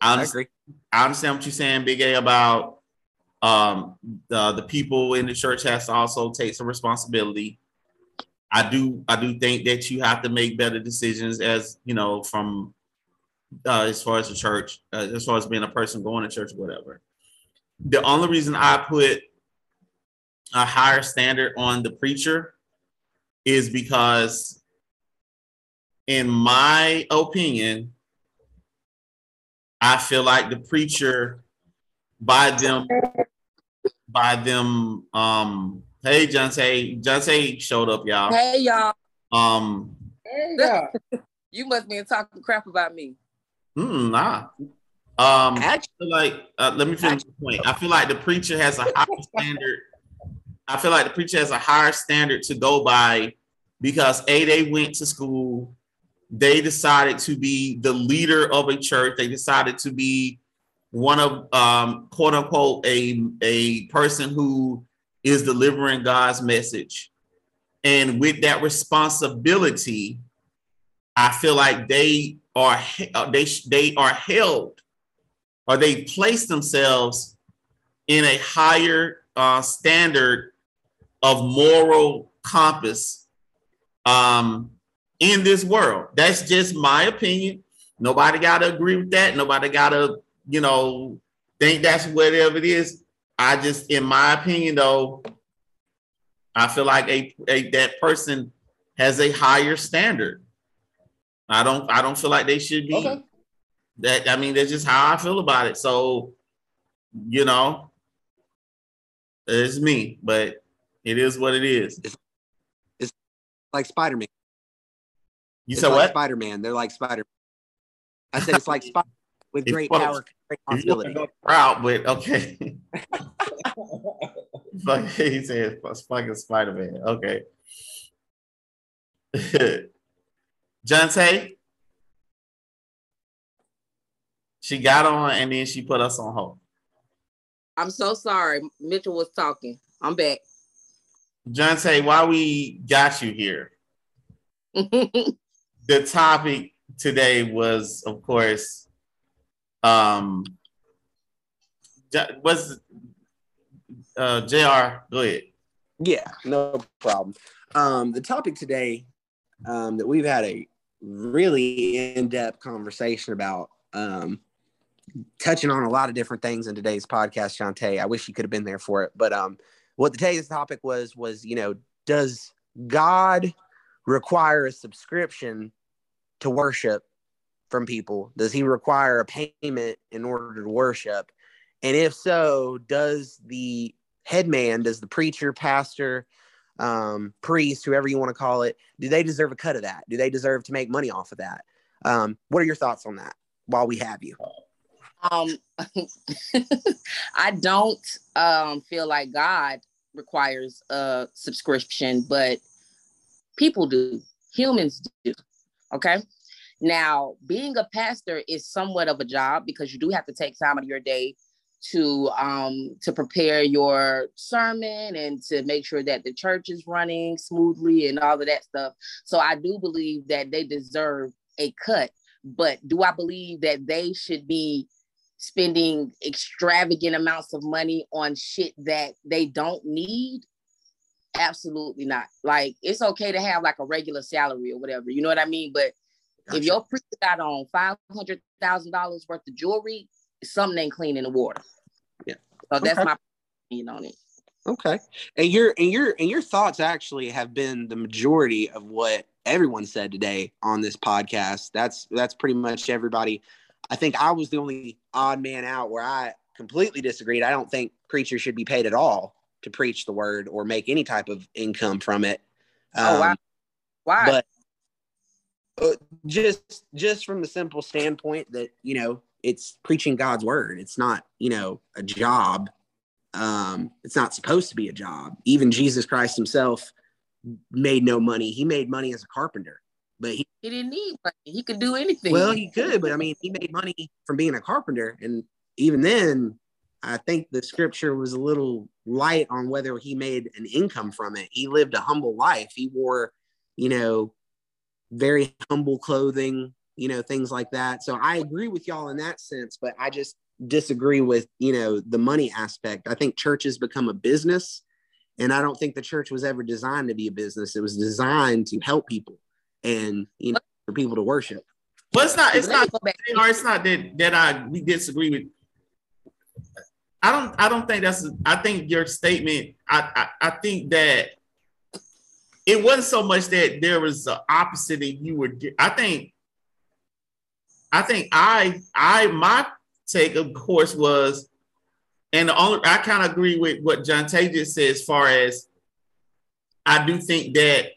I, I agree. I understand what you're saying, Big A, about um, the, the people in the church has to also take some responsibility. I do I do think that you have to make better decisions as you know from uh, as far as the church, uh, as far as being a person going to church, whatever. the only reason I put a higher standard on the preacher is because, in my opinion, I feel like the preacher, by them, by them, um, hey, John say, John say showed up, y'all. Hey y'all. Um, Yeah. <laughs> You must be talking crap about me. mm, nah. Um, I Actually, feel like uh, let me finish the point. I feel like the preacher has a higher <laughs> standard. I feel like the preacher has a higher standard to go by because a they went to school, they decided to be the leader of a church. They decided to be one of um, quote unquote a a person who is delivering God's message, and with that responsibility, I feel like they are uh, they they are held or they place themselves in a higher uh, standard of moral compass um, in this world. That's just my opinion. Nobody got to agree with that. Nobody got to, you know, think that's whatever it is. I just, in my opinion, though, I feel like a, a that person has a higher standard. I don't, I don't feel like they should be Okay. that I mean, that's just how I feel about it. So, you know, it's me, but it is what it is. It's like Spider Man. You It's said like what? Spider Man. They're like Spider. I said it's like Spider with If great you wanna- power, great If responsibility. proud, but okay. <laughs> Fuck, he said fucking Spider Man. Okay. <laughs> Jante, she got on and then she put us on hold. I'm so sorry. Mitchell was talking. I'm back. Jante, why we got you here? <laughs> the topic today was, of course, um, was uh, Jr. Go ahead. Yeah, no problem. Um, the topic today um, that we've had a really in-depth conversation about, um, touching on a lot of different things in today's podcast, Shantae. I wish you could have been there for it, but um, what the today's topic was was you know, does God require a subscription to worship from people? Does He require a payment in order to worship? And if so, does the headman, does the preacher, pastor, um, priest, whoever you want to call it, do they deserve a cut of that? Do they deserve to make money off of that? Um, what are your thoughts on that while we have you? um <laughs> I don't um feel like God requires a subscription, but people do. Humans do. Okay. Now, being a pastor is somewhat of a job because you do have to take time out of your day to um to prepare your sermon and to make sure that the church is running smoothly and all of that stuff. So I do believe that they deserve a cut, but do I believe that they should be spending extravagant amounts of money on shit that they don't need? Absolutely not. Like it's okay to have like a regular salary or whatever, you know what I mean? But if your preacher got on five hundred thousand dollars worth of jewelry, something ain't clean in the water. Yeah. So that's my opinion on it. Okay. And your and your and your thoughts actually have been the majority of what everyone said today on this podcast. That's that's pretty much everybody. I think I was the only odd man out where I completely disagreed. I don't think preachers should be paid at all to preach the word or make any type of income from it. Oh, wow. Um, Why? but uh, just just from the simple standpoint that you know it's preaching god's word it's not you know a job um it's not supposed to be a job even jesus christ himself made no money he made money as a carpenter but he he didn't need money. He could do anything. well he could but i mean he made money from being a carpenter and even then i think the scripture was a little light on whether he made an income from it he lived a humble life he wore you know very humble clothing, you know, things like that. So I agree with y'all in that sense, but I just disagree with, you know, the money aspect. I think church has become a business, and I don't think the church was ever designed to be a business. It was designed to help people and, you know, for people to worship. But it's not. It's not. Or it's not that that I we disagree with. I don't I don't think that's I think your statement I, I I, think that it wasn't so much that there was the opposite that you were I think I think I I my take of course was and the only I kind of agree with what Jonte just said as far as I do think that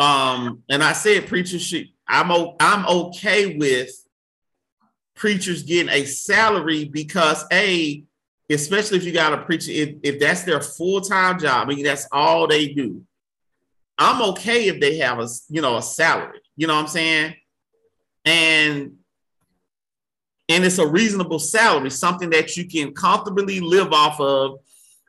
um and I said preachers should I'm o- I'm okay with preachers getting a salary because a especially if you got a preacher if, if that's their full-time job I mean that's all they do. I'm okay if they have a you know a salary you know what I'm saying? And and it's a reasonable salary something that you can comfortably live off of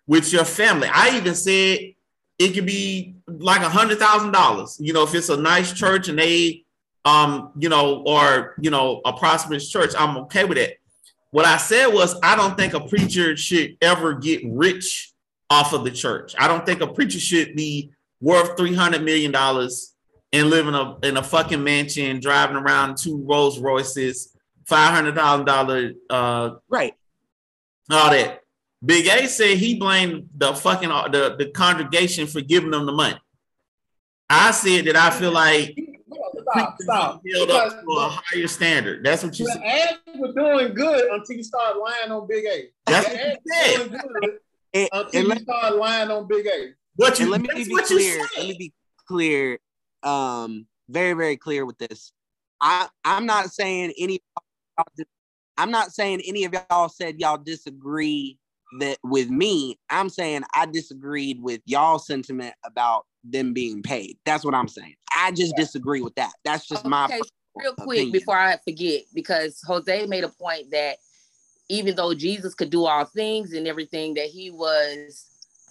with your family. I even said it could be like a hundred thousand dollars you know if it's a nice church and they um, you know, or you know, a prosperous church, I'm okay with it. What I said was, I don't think a preacher should ever get rich off of the church. I don't think a preacher should be worth three hundred million dollars and living in a in a fucking mansion, driving around two Rolls Royces, five hundred thousand dollar, uh, right? All that. Big A said he blamed the fucking the, the congregation for giving them the money. I said that I feel like stop, stop. Build up to a higher standard. That's what you said. ads were doing good until you start lying on Big A. That's what you said. <laughs> And, until you start lying on Big A. What you, let me be clear. Let me be clear. Um, very, very clear with this. I, I'm not saying any. I'm not saying any of y'all said y'all disagree that with me. I'm saying I disagreed with y'all sentiment about them being paid. That's what I'm saying. I just disagree with that. That's just okay, my real quick opinion. before I forget, because Jose made a point that even though Jesus could do all things and everything, that he was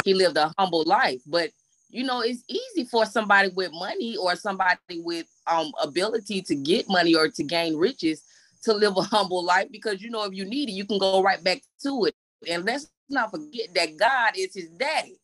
he lived a humble life. But you know, it's easy for somebody with money or somebody with um ability to get money or to gain riches to live a humble life because you know if you need it, you can go right back to it. And let's not forget that God is his daddy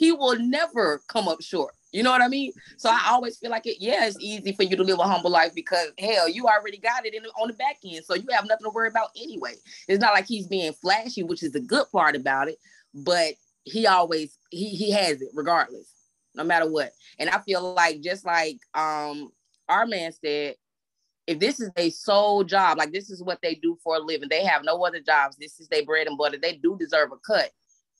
he will never come up short. You know what I mean? So I always feel like it, yeah, it's easy for you to live a humble life because hell, you already got it in on the back end. So you have nothing to worry about anyway. It's not like he's being flashy, which is the good part about it, but he always he he has it regardless, no matter what. And I feel like just like um our man said, if this is a sole job, like this is what they do for a living, they have no other jobs. This is their bread and butter. They do deserve a cut.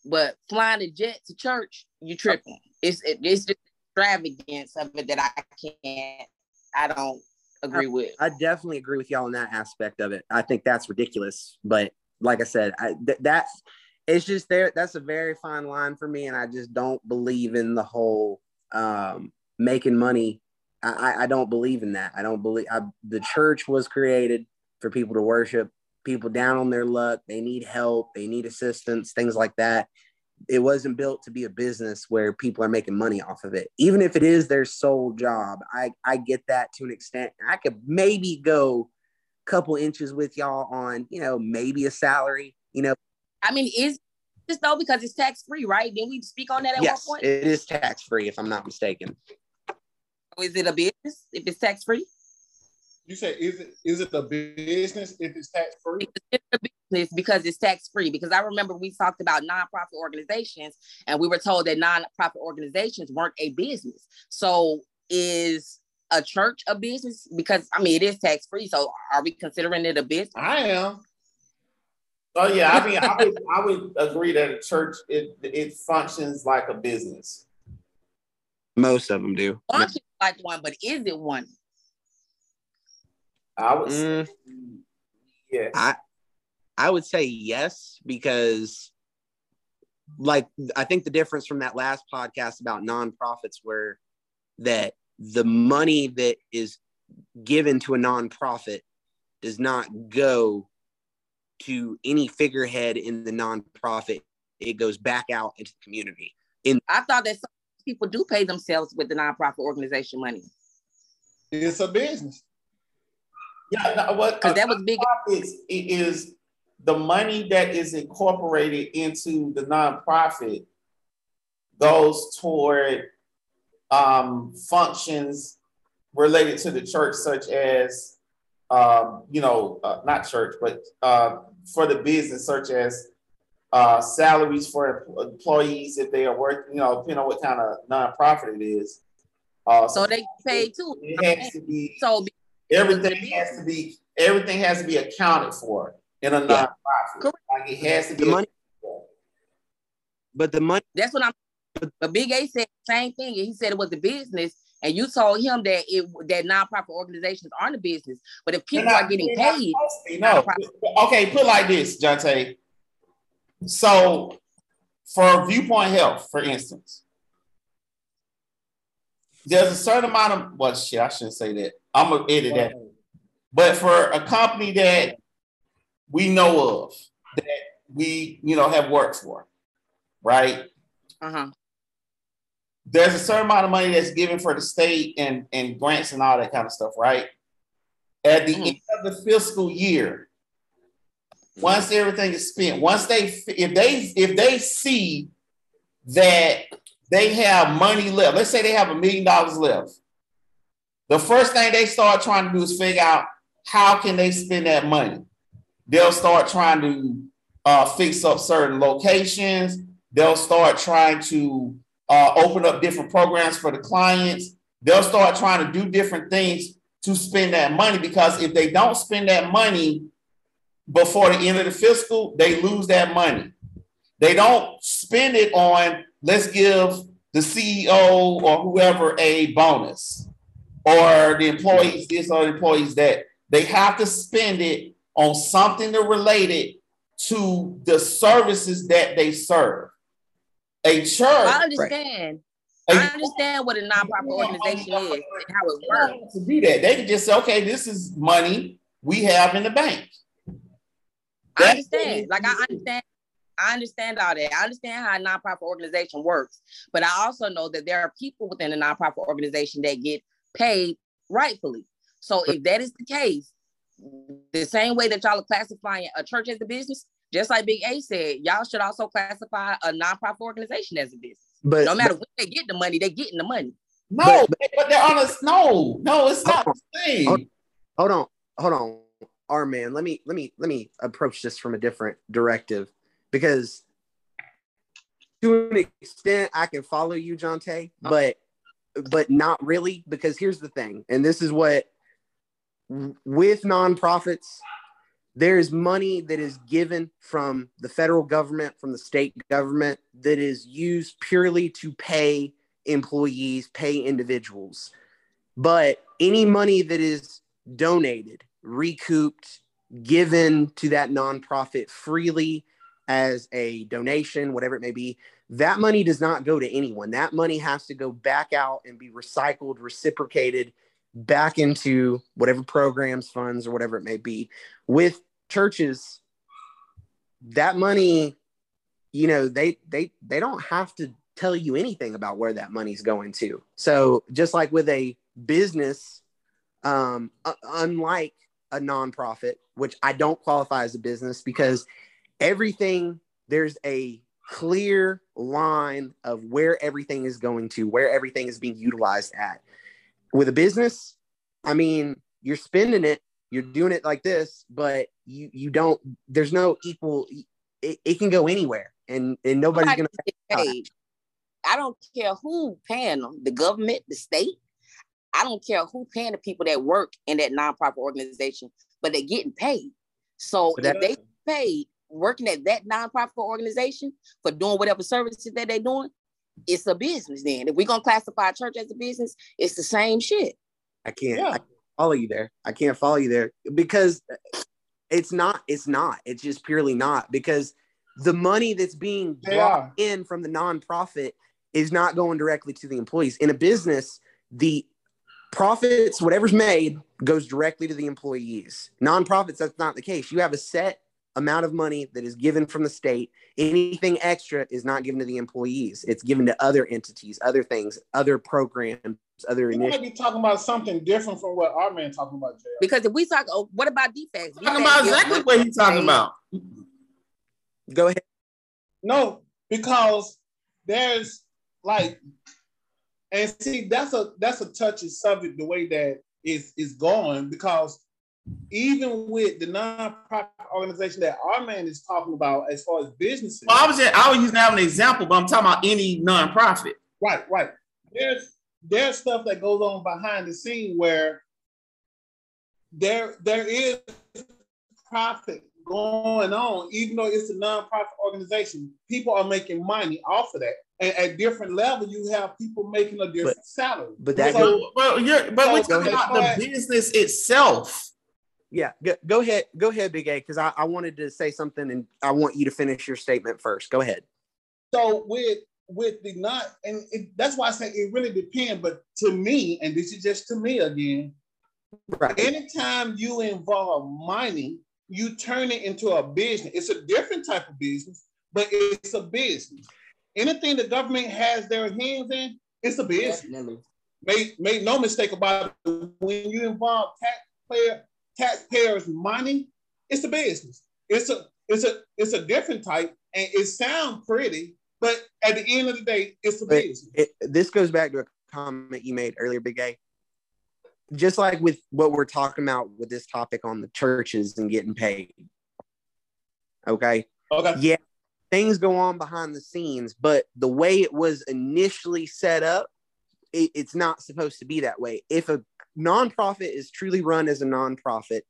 But flying a jet to church, you tripping. It's it, it's just extravagance of it that I can't. I don't agree I, with. I definitely agree with y'all in that aspect of it. I think that's ridiculous. But like I said, I, th- that's it's just there. That's a very fine line for me, and I just don't believe in the whole um, making money. I, I don't believe in that. I don't believe I, the church was created for people to worship people down on their luck. They need help, they need assistance, things like that. It wasn't built to be a business where people are making money off of it. Even if it is their sole job, I, I get that to an extent. I could maybe go a couple inches with y'all on, you know, maybe a salary, you know. I mean, is this though because it's tax free, right? Didn't we speak on that at yes, one point? It is tax free, if I'm not mistaken. Is it a business if it's tax free? You say is it is it a business if it's tax free? It's a business because it's tax free. Because I remember we talked about nonprofit organizations, and we were told that nonprofit organizations weren't a business. So is a church a business? Because I mean, it is tax free. So are we considering it a business? I am. Oh yeah, I mean, I would I would agree that a church it it functions like a business. Most of them do. Functions like one, but is it one? I would mm, say yes. I I would say yes because like I think the difference from that last podcast about nonprofits were that the money that is given to a nonprofit does not go to any figurehead in the nonprofit. It goes back out into the community. In I thought that some people do pay themselves with the nonprofit organization money. It's a business. Yeah, no, what because that was big. Is, is the money that is incorporated into the nonprofit goes toward um, functions related to the church, such as um, you know, uh, not church, but uh, for the business, such as uh, salaries for employees if they are working, you know, depending on what kind of nonprofit it is. Uh, so, so they pay too. It has to be so everything has to be everything has to be accounted for in a nonprofit. Yeah. Like it has to be the money. But the money that's what I'm but Big A said the same thing. He said it was a business, and you told him that it that nonprofit organizations aren't a business. But if people not, are getting paid, no. Okay, put like this, Jonte. So for viewpoint health, for instance, there's a certain amount of well shit, I shouldn't say that. I'm gonna edit that. But for a company that we know of that we, you know, have worked for, right? Uh-huh. There's a certain amount of money that's given for the state and, and grants and all that kind of stuff, right? At the mm-hmm. end of the fiscal year, once everything is spent, once they if they if they see that they have money left, let's say they have a million dollars left, the first thing they start trying to do is figure out how can they spend that money. They'll start trying to uh, fix up certain locations. They'll start trying to uh, open up different programs for the clients. They'll start trying to do different things to spend that money because if they don't spend that money before the end of the fiscal, they lose that money. They don't spend it on let's give the CEO or whoever a bonus or the employees this or the employees that. They have to spend it on something that related to the services that they serve. A church. I understand. Right. I understand what a nonprofit organization is and how it works. To do that, they can just say, okay, this is money we have in the bank. I understand. Like I understand. I understand all that. I understand how a nonprofit organization works, but I also know that there are people within a nonprofit organization that get paid rightfully. So if that is the case, the same way that y'all are classifying a church as a business, just like Big A said, y'all should also classify a nonprofit organization as a business. But no matter but, when they get the money, they getting the money. No, but, but they're on a No, no, it's not the same. Hold, hold on, hold on, our man. Let me let me let me approach this from a different directive because to an extent I can follow you, Jonte, oh. but but not really because here's the thing, and this is what with nonprofits, there's money that is given from the federal government, from the state government, that is used purely to pay employees, pay individuals. But any money that is donated, recouped, given to that nonprofit freely as a donation, whatever it may be, that money does not go to anyone. That money has to go back out and be recycled, reciprocated back into whatever programs, funds, or whatever it may be. With churches, that money, you know, they they they don't have to tell you anything about where that money's going to. So just like with a business, um, unlike a nonprofit, which I don't qualify as a business because everything there's a clear line of where everything is going to, where everything is being utilized at with a business, I mean, you're spending it, you're doing it like this, but you you don't. There's no equal. It, it can go anywhere, and and nobody's gonna. Pay. I don't care who paying them, the government, the state. I don't care who paying the people that work in that nonprofit organization, but they're getting paid. So if they paid working at that nonprofit organization for doing whatever services that they're doing, it's a business then. If we're gonna classify church as a business, it's the same shit. I can't, yeah. I can't follow you there. I can't follow you there because it's not, it's not, it's just purely not because the money that's being brought in from the nonprofit is not going directly to the employees. In a business, the profits, whatever's made, goes directly to the employees. Nonprofits, that's not the case. You have a set amount of money that is given from the state. Anything extra is not given to the employees. It's given to other entities, other things, other programs, other you initiatives. might be talking about something different from what our man talking about, Jay. Because if we talk, oh, what about defects? Talking about exactly what he's talking about. Go ahead. No, because there's like, and see, that's a that's a touchy subject the way that is is going because even with the nonprofit organization that our man is talking about as far as businesses. Well, I was just, I was using that an example, but I'm talking about any nonprofit. Right, right. There's there's stuff that goes on behind the scene where there there is profit going on, even though it's a nonprofit organization. People are making money off of that. And at different level, you have people making a different but, salary. But that so, but you're but so we're talking about the business itself. Yeah, go, go ahead, go ahead, Big A, because I, I wanted to say something and I want you to finish your statement first. Go ahead. So with with the not, and it, that's why I say it really depends. But to me, and this is just to me again, right. anytime you involve money, you turn it into a business. It's a different type of business, but it's a business. Anything the government has their hands in, it's a business. Definitely. Make, make no mistake about it. When you involve taxpayer taxpayers' money, it's a business. It's a it's a it's a different type, and it sounds pretty, but at the end of the day, it's a business. It, this goes back to a comment you made earlier, Big A. Just like with what we're talking about with this topic on the churches and getting paid. Okay. Okay. Yeah, things go on behind the scenes, but the way it was initially set up, it, it's not supposed to be that way. If a nonprofit is truly run as a nonprofit,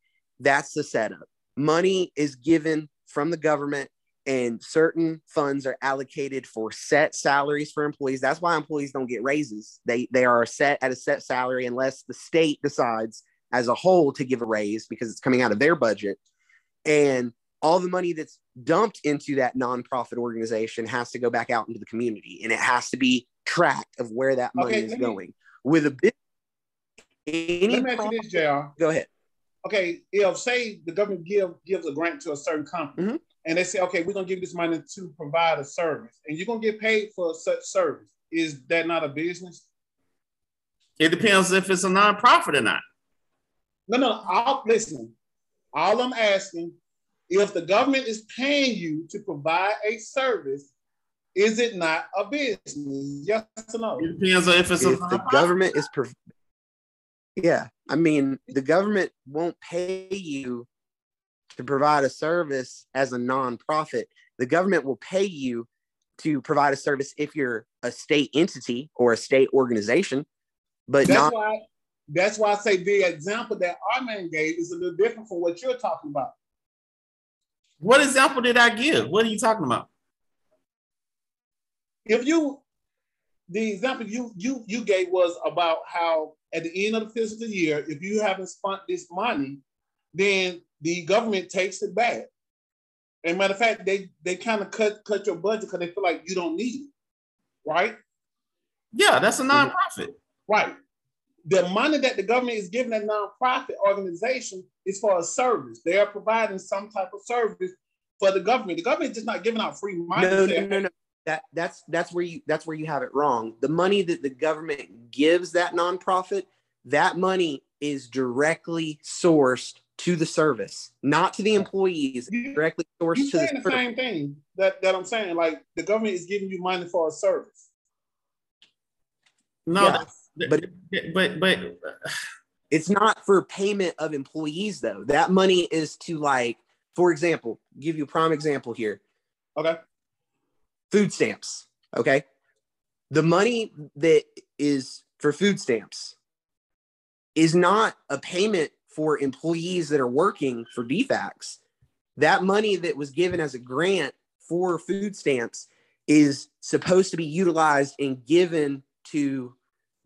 that's the setup. Money is given from the government and certain funds are allocated for set salaries for employees. That's why employees don't get raises. They they are set at a set salary unless the state decides as a whole to give a raise because it's coming out of their budget. And all the money that's dumped into that nonprofit organization has to go back out into the community and it has to be tracked of where that money okay, is going. With a bit any Let me ask you this, JR. Go ahead. Okay, if say the government give gives a grant to a certain company mm-hmm. and they say, okay, we're gonna give this money to provide a service and you're gonna get paid for such service, is that not a business? It depends if it's a nonprofit or not. No, no, I'll listen. All I'm asking, if the government is paying you to provide a service, is it not a business? Yes or no? It depends on if it's if the government is pro- yeah. I mean, the government won't pay you to provide a service as a nonprofit. The government will pay you to provide a service if you're a state entity or a state organization, but that's not. Why, that's why I say the example that our man gave is a little different from what you're talking about. What example did I give? What are you talking about? If you, the example you you you gave was about how at the end of the fiscal year, if you haven't spent this money, then the government takes it back. And matter of fact, they they kind of cut cut your budget because they feel like you don't need it, right? Yeah, that's a nonprofit. Right. The money that the government is giving that nonprofit organization is for a service. They are providing some type of service for the government. The government is just not giving out free money. No, no, no, no that that's that's where you that's where you have it wrong. The money that the government gives that nonprofit, that money is directly sourced to the service, not to the employees. You, directly sourced to the, the same thing that, that I'm saying. Like the government is giving you money for a service. No, but but but <sighs> it's not for payment of employees though. That money is to like, for example, give you a prime example here. Okay food stamps. Okay. The money that is for food stamps is not a payment for employees that are working for DFACS. That money that was given as a grant for food stamps is supposed to be utilized and given to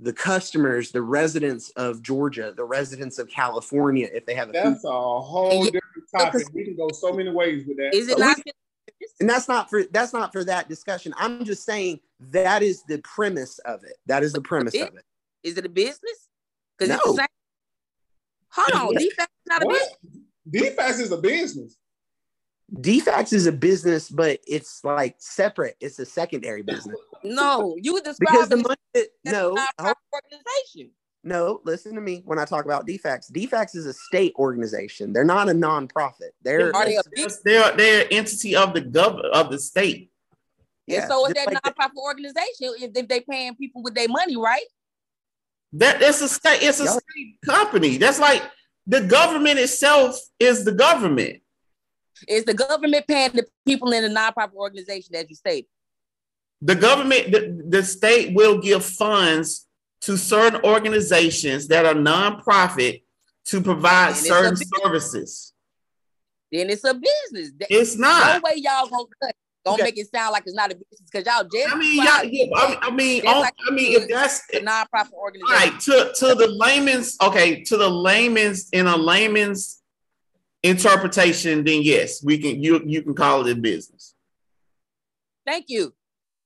the customers, the residents of Georgia, the residents of California, if they have a that's food. a whole different topic. We can go so many ways with that. Is it not and that's not for that's not for that discussion. I'm just saying that is the premise of it. That is the premise of it. Is it a business? Because no. it's hold on, DFACS is not a what? business. DFACS is a business. DFACS is a business, but it's like separate. It's a secondary business. No, you would describe because the money. That, no, organization. No, listen to me when I talk about DFACS. DFACS is a state organization. They're not a nonprofit. They're are they a they're they're an entity of the government of the state. Yeah. And so is that like nonprofit organization if, if they paying people with their money, right? That it's a state, it's a state company. That's like the government itself is the government. Is the government paying the people in the nonprofit organization, as you stated? The government, the, the state will give funds to certain organizations that are nonprofit to provide certain services. Then it's a business. It's not. No way y'all gonna cut. Gonna Okay. make it sound like it's not a business because y'all just I mean, yeah, yeah, I mean, I mean, on- like I mean, if that's a nonprofit organization. right to to the layman's, okay, to the layman's in a layman's interpretation, then yes, we can you you can call it a business. Thank you.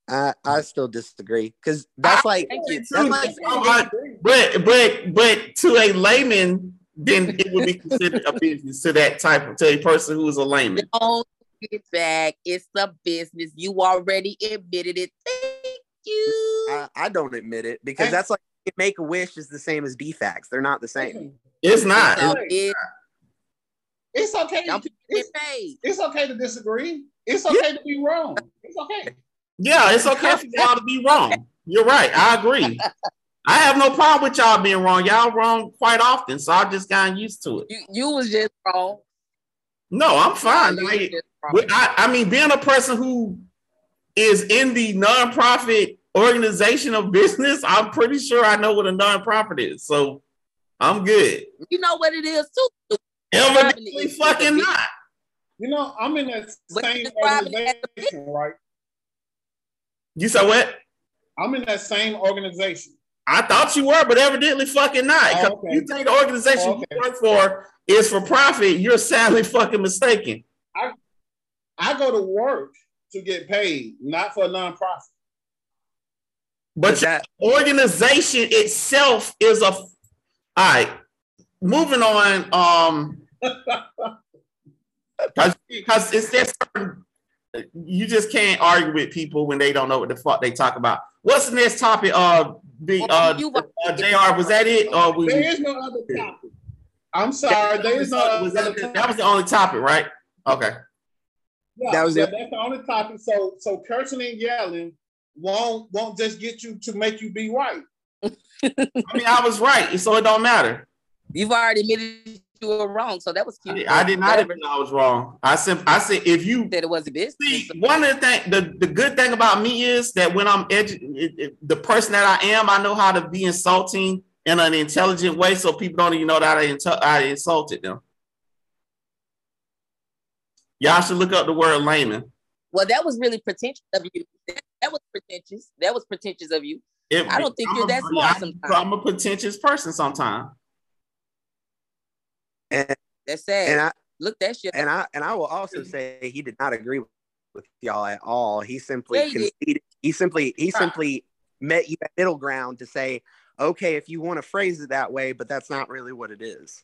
I, I still disagree because that's like that's like All right, oh, But but but to a layman, then it would be considered a business to that type of to a person who is a layman. Don't get back. It's a business. You already admitted it. Thank you. I, I don't admit it because And- that's like make a wish is the same as DFACS. They're not the same. It's not. So It's- it, It's okay. To, it's, it's okay to disagree. It's okay to be wrong. It's okay. Yeah, it's okay for y'all to be wrong. You're right. I agree. I have no problem with y'all being wrong. Y'all wrong quite often, so I've just gotten used to it. You, you was just wrong. No, I'm fine. You Like, wrong. I, I mean, being a person who is in the nonprofit organization of business, I'm pretty sure I know what a nonprofit is. So I'm good. You know what it is too. Evidently, fucking not. You know, I'm in that same describe it as a organization, right? You said what? I'm in that same organization. I thought you were, but evidently fucking not. 'Cause Oh, okay. You think the organization Oh, okay. you work for is for profit? You're sadly fucking mistaken. I I go to work to get paid, not for a nonprofit. But But your that organization itself is a. All right, moving on. Um, <laughs> because it's just certain- you just can't argue with people when they don't know what the fuck they talk about. What's the next topic? Uh, the uh, You- uh Jr. Was that it? Or we, There is no other topic. I'm sorry, there is no was other that, topic. that was the only topic, right? Okay. Yeah, That was yeah, it. That's the only topic. So, so cursing and yelling won't won't just get you to make you be right. <laughs> I mean, I was right, so it don't matter. You've already admitted you were wrong, so that was I cute. did, I did not Whatever. admit I was wrong. I said, I said, if you That it was a business. See, one of the thing, the, the good thing about me is that when I'm edu- the person that I am, I know how to be insulting in an intelligent way, so people don't even know that I, intu- I insulted them. Y'all should look up the word layman. Well, that was really pretentious of you. That, that was pretentious. That was pretentious of you. It- I don't think I'm you're a- that smart I'm- sometimes. I'm a pretentious person sometimes. And, That's sad. and I Look that shit. and I and I will also say he did not agree with y'all at all. He simply Yeah, he conceded. He simply he simply met you at middle ground to say, okay, if you want to phrase it that way, but that's not really what it is.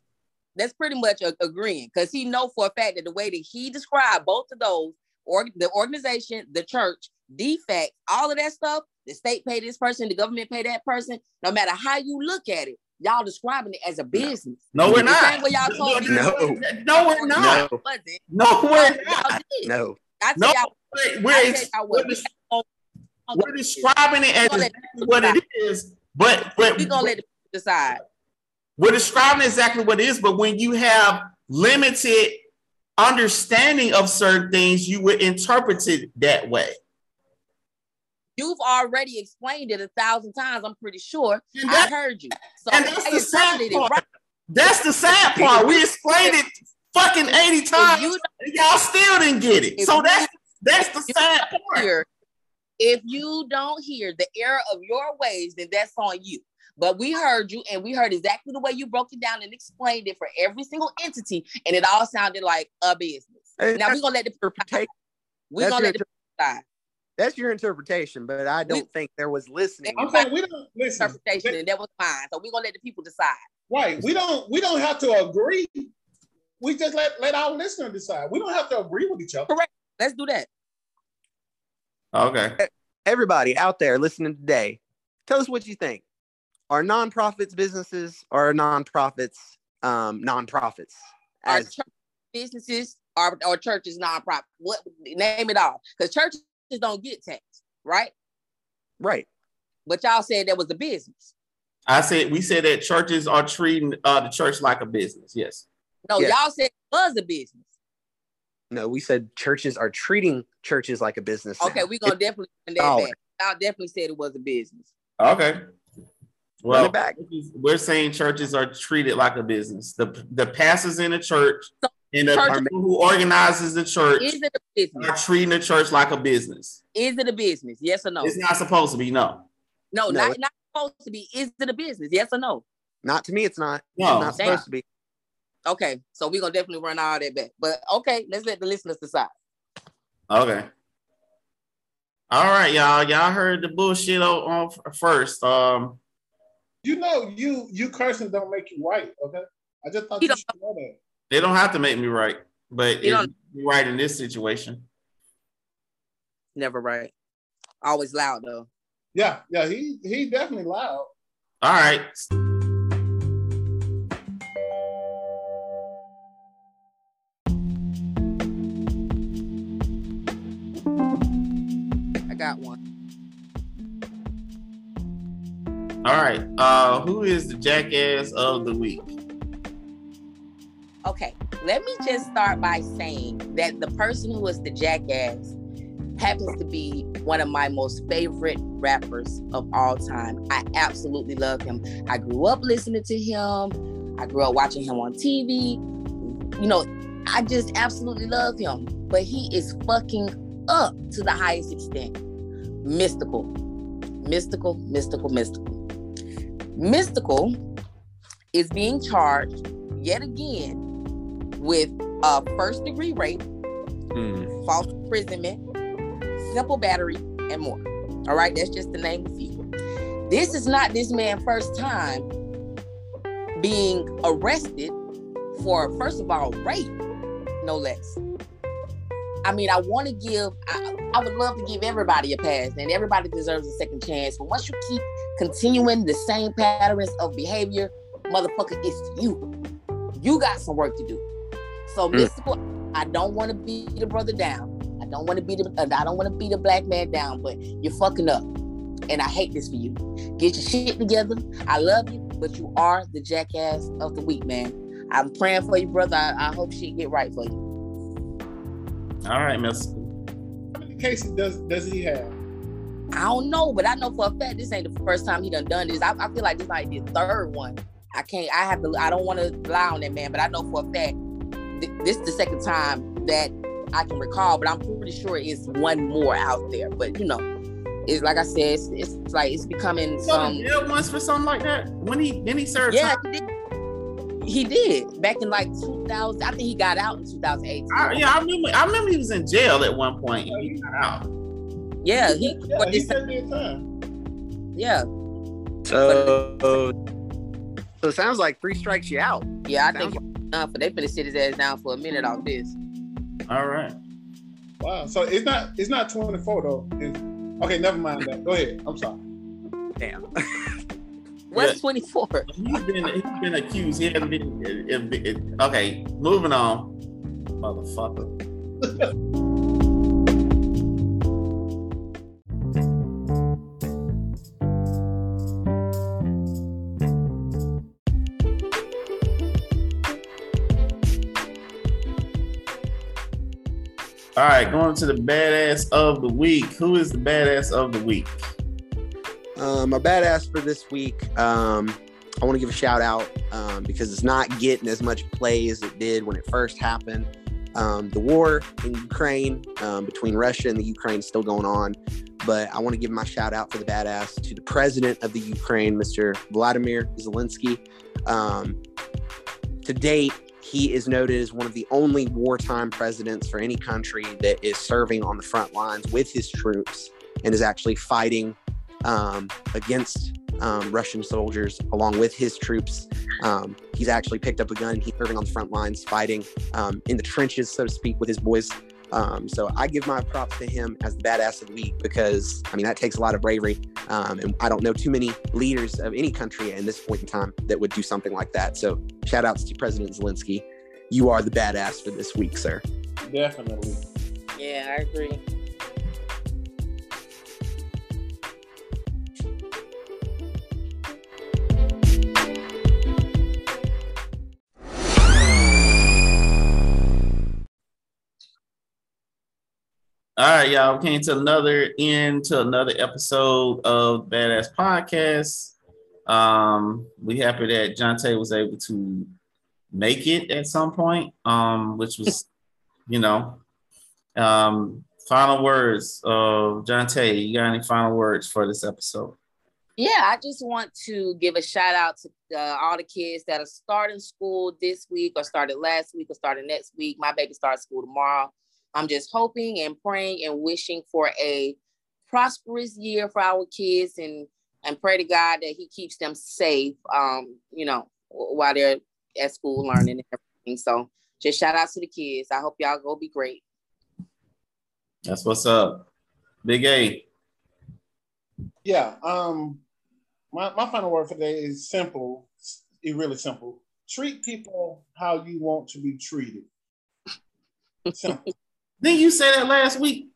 That's pretty much a- agreeing because he know for a fact that the way that he described both of those, or the organization, the church, DFACS, all of that stuff, the state pay this person, the government pay that person. No matter how you look at it, y'all describing it as a business. No, we're not. way y'all told. No. no, we're not. No. No, we're not. No. No, we're, we're, tell ex- y'all we're, what. des- we we're describing it as gonna let exactly what it is, but but we gonna let the people decide. We're describing exactly what it is, but when you have limited understanding of certain things, you would interpret it that way. You've already explained it a thousand times. I'm pretty sure. And I heard you. So and that's the sad part. right. That's the sad part. We explained it fucking 80 times, you and y'all still didn't get it. So that's that's the sad part. hear, if you don't hear the error of your ways, then that's on you. But we heard you, and we heard exactly the way you broke it down and explained it for every single entity, and it all sounded like a business. Hey, Now we're gonna let the Interpretation. we're That's gonna let the people decide That's your interpretation, but I don't think there was listening. I'm saying we don't listen. interpretation, and that was fine. So we're gonna let the people decide. Right. We don't we don't have to agree. We just let let our listener decide. We don't have to agree with each other. Correct. Let's do that. Okay. Everybody out there listening today, tell us what you think. Are nonprofits businesses or are nonprofits um, nonprofits? Our As church businesses or, or churches nonprofit. What name it all? Because churches don't get taxed, right? right. But y'all said that was a business. I said we said that churches are treating uh, the church like a business. Yes. No, Yeah. y'all said it was a business. No, we said churches are treating churches like a business. now. Okay, we're gonna definitely run that dollar. back. Y'all definitely said it was a business. Okay. Well, back. we're saying churches are treated like a business. The the pastors in the church and the Church- people who organizes the church Is it a business? are treating the church like a business. Is it a business? Yes or no? It's not supposed to be. No. No, No, not not supposed to be. Is it a business? Yes or no? Not to me, it's not. No. It's not Damn. supposed to be. Okay, so we're gonna definitely run all that back. But okay, let's let the listeners decide. Okay. All right, y'all. Y'all heard the bullshit on, on first. Um, You know, you you cursing don't make you white. Okay, I just thought You you, don't- should know that. They don't have to make me right, but You it's right in this situation. Never right. Always loud though. Yeah, yeah, he he definitely loud. All right. I got one. All right. Uh, who is the jackass of the week? Okay, let me just start by saying that the person who is the jackass happens to be one of my most favorite rappers of all time. I absolutely love him. I grew up listening to him. I grew up watching him on TV. You know, I just absolutely love him. But he is fucking up to the highest extent. Mystikal. Mystikal, Mystikal, Mystikal. Mystikal is being charged yet again with uh, first degree rape, false imprisonment, simple battery, and more. All right, that's just the name of a few. This is not this man's first time being arrested for, first of all, rape, no less. I mean, I want to give, I, I would love to give everybody a pass, and everybody deserves a second chance. But once you keep continuing the same patterns of behavior, motherfucker, it's you. You got some work to do. So, Mm. Mystikal, I don't want to beat the brother down. I don't want to beat the, I don't want to beat a black man down, but you're fucking up. And I hate this for you. Get your shit together. I love you, but you are the jackass of the week, man. I'm praying for you, brother. I, I hope shit get right for you. All right, Miss. How many cases does does he have? I don't know, but I know for a fact this ain't the first time he done done this. I, I feel like this might be the third one. I can't. I have to. I don't want to lie on that man, but I know for a fact th- this is the second time that I can recall. But I'm pretty sure it's one more out there. But you know, it's like I said, it's, it's like it's becoming So some. jail once for something like that. When he then he served Yeah, time. he did. He did back in like 2000. I think he got out in 2018. I, yeah, I remember. I remember he was in jail at one point. And he got out. Yeah, he. yeah, but he this, said it time. yeah, So, so it sounds like three strikes you out. yeah. I Sounds think uh, for they finna sit his ass down for a minute off this. All right. Wow. So it's not it's not 24 though. It's, okay, never mind that. Go ahead. I'm sorry. Damn. <laughs> What's 24? He's been he's been accused. He hasn't been. It, it, it- okay, moving on, motherfucker. All right, going to the badass of the week. Who is the badass of the week? Um, my badass for this week. Um, I want to give a shout out um, because it's not getting as much play as it did when it first happened. Um, the war in Ukraine um, between Russia and the Ukraine is still going on, but I want to give my shout out for the badass to the president of the Ukraine, Mr. Vladimir Zelensky. Um, to date, he is noted as one of the only wartime presidents for any country that is serving on the front lines with his troops and is actually fighting um, against um, Russian soldiers along with his troops. Um, he's actually picked up a gun. And he's serving on the front lines, fighting um, in the trenches, so to speak, with his boys. Um, so I give my props to him as the badass of the week because I mean that takes a lot of bravery, um, and I don't know too many leaders of any country in this point in time that would do something like that. So shout outs to President Zelensky. You are the badass for this week, sir. Definitely. Yeah, I agree. All right, y'all. We came to another end to another episode of Badass Podcast. Um, we happy that Jonte was able to make it at some point. Um, which was, <laughs> you know, um, final words of Jonte. You got any final words for this episode? Yeah, I just want to give a shout out to uh, all the kids that are starting school this week, or started last week, or started next week. My baby starts school tomorrow. I'm just hoping and praying and wishing for a prosperous year for our kids, and and pray to God that He keeps them safe. Um, you know, while they're at school learning and everything. So just shout out to the kids. I hope y'all go be great. That's what's up, Big A. Yeah. Um, my, my final word for today is simple. It's really simple. Treat people how you want to be treated. Simple. Didn't you say that last week?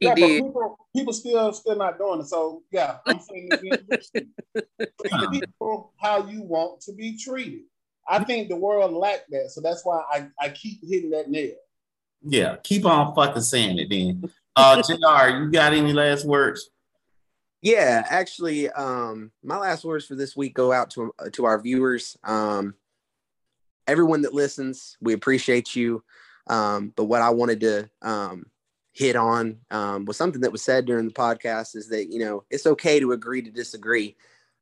He yeah, did. but people, people still still not doing it. So yeah, I'm saying it again. <laughs> treat people how you want to be treated. I think the world lacked that, so that's why I, I keep hitting that nail. Yeah, keep on fucking saying it then. Uh <laughs> JR, you got any last words? Yeah, actually, um, my last words for this week go out to to our viewers. Um, everyone that listens, we appreciate you. Um, but what I wanted to um, hit on um, was something that was said during the podcast is that you know it's okay to agree to disagree.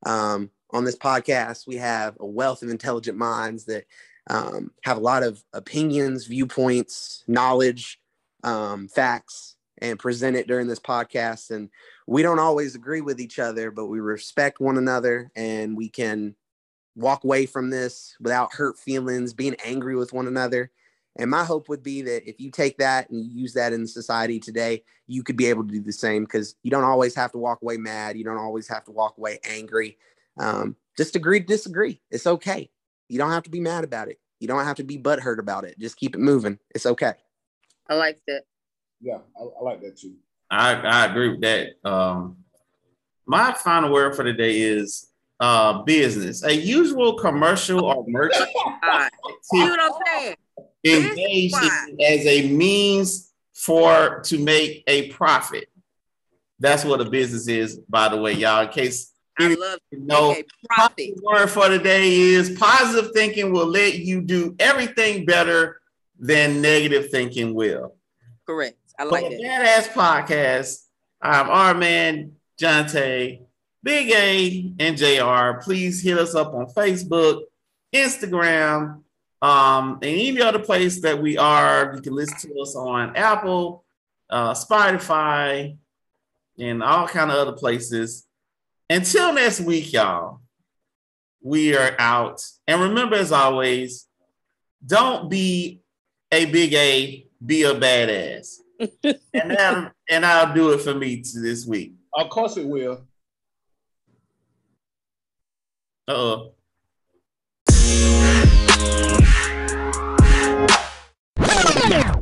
Um, on this podcast, we have a wealth of intelligent minds that um, have a lot of opinions, viewpoints, knowledge, um, facts, and present it during this podcast. And we don't always agree with each other, but we respect one another and we can walk away from this without hurt feelings, being angry with one another. And my hope would be that if you take that and use that in society today, you could be able to do the same because you don't always have to walk away mad. You don't always have to walk away angry. Um, just agree to disagree. It's okay. You don't have to be mad about it. You don't have to be butthurt about it. Just keep it moving. It's okay. I like that. Yeah, I, I like that too. I, I agree with that. Um, my final word for the day is uh, business. A usual commercial or merchant God. See what I'm saying? Engaged as a means for to make a profit. That's what a business is, by the way, y'all. In case I love you know, okay, profit. the word for the day is positive thinking will let you do everything better than negative thinking will. Correct. I For like the that. Badass Podcast, I'm our man, Jonte, Big A, and JR. Please hit us up on Facebook, Instagram, um, and any other place that we are. You can listen to us on Apple, uh, Spotify, and all kind of other places. Until next week, y'all, we are out. And remember, as always, don't be a big A, be a badass. <laughs> and then, and I'll do it for me to this week. Of course it will. Uh oh. Yeah.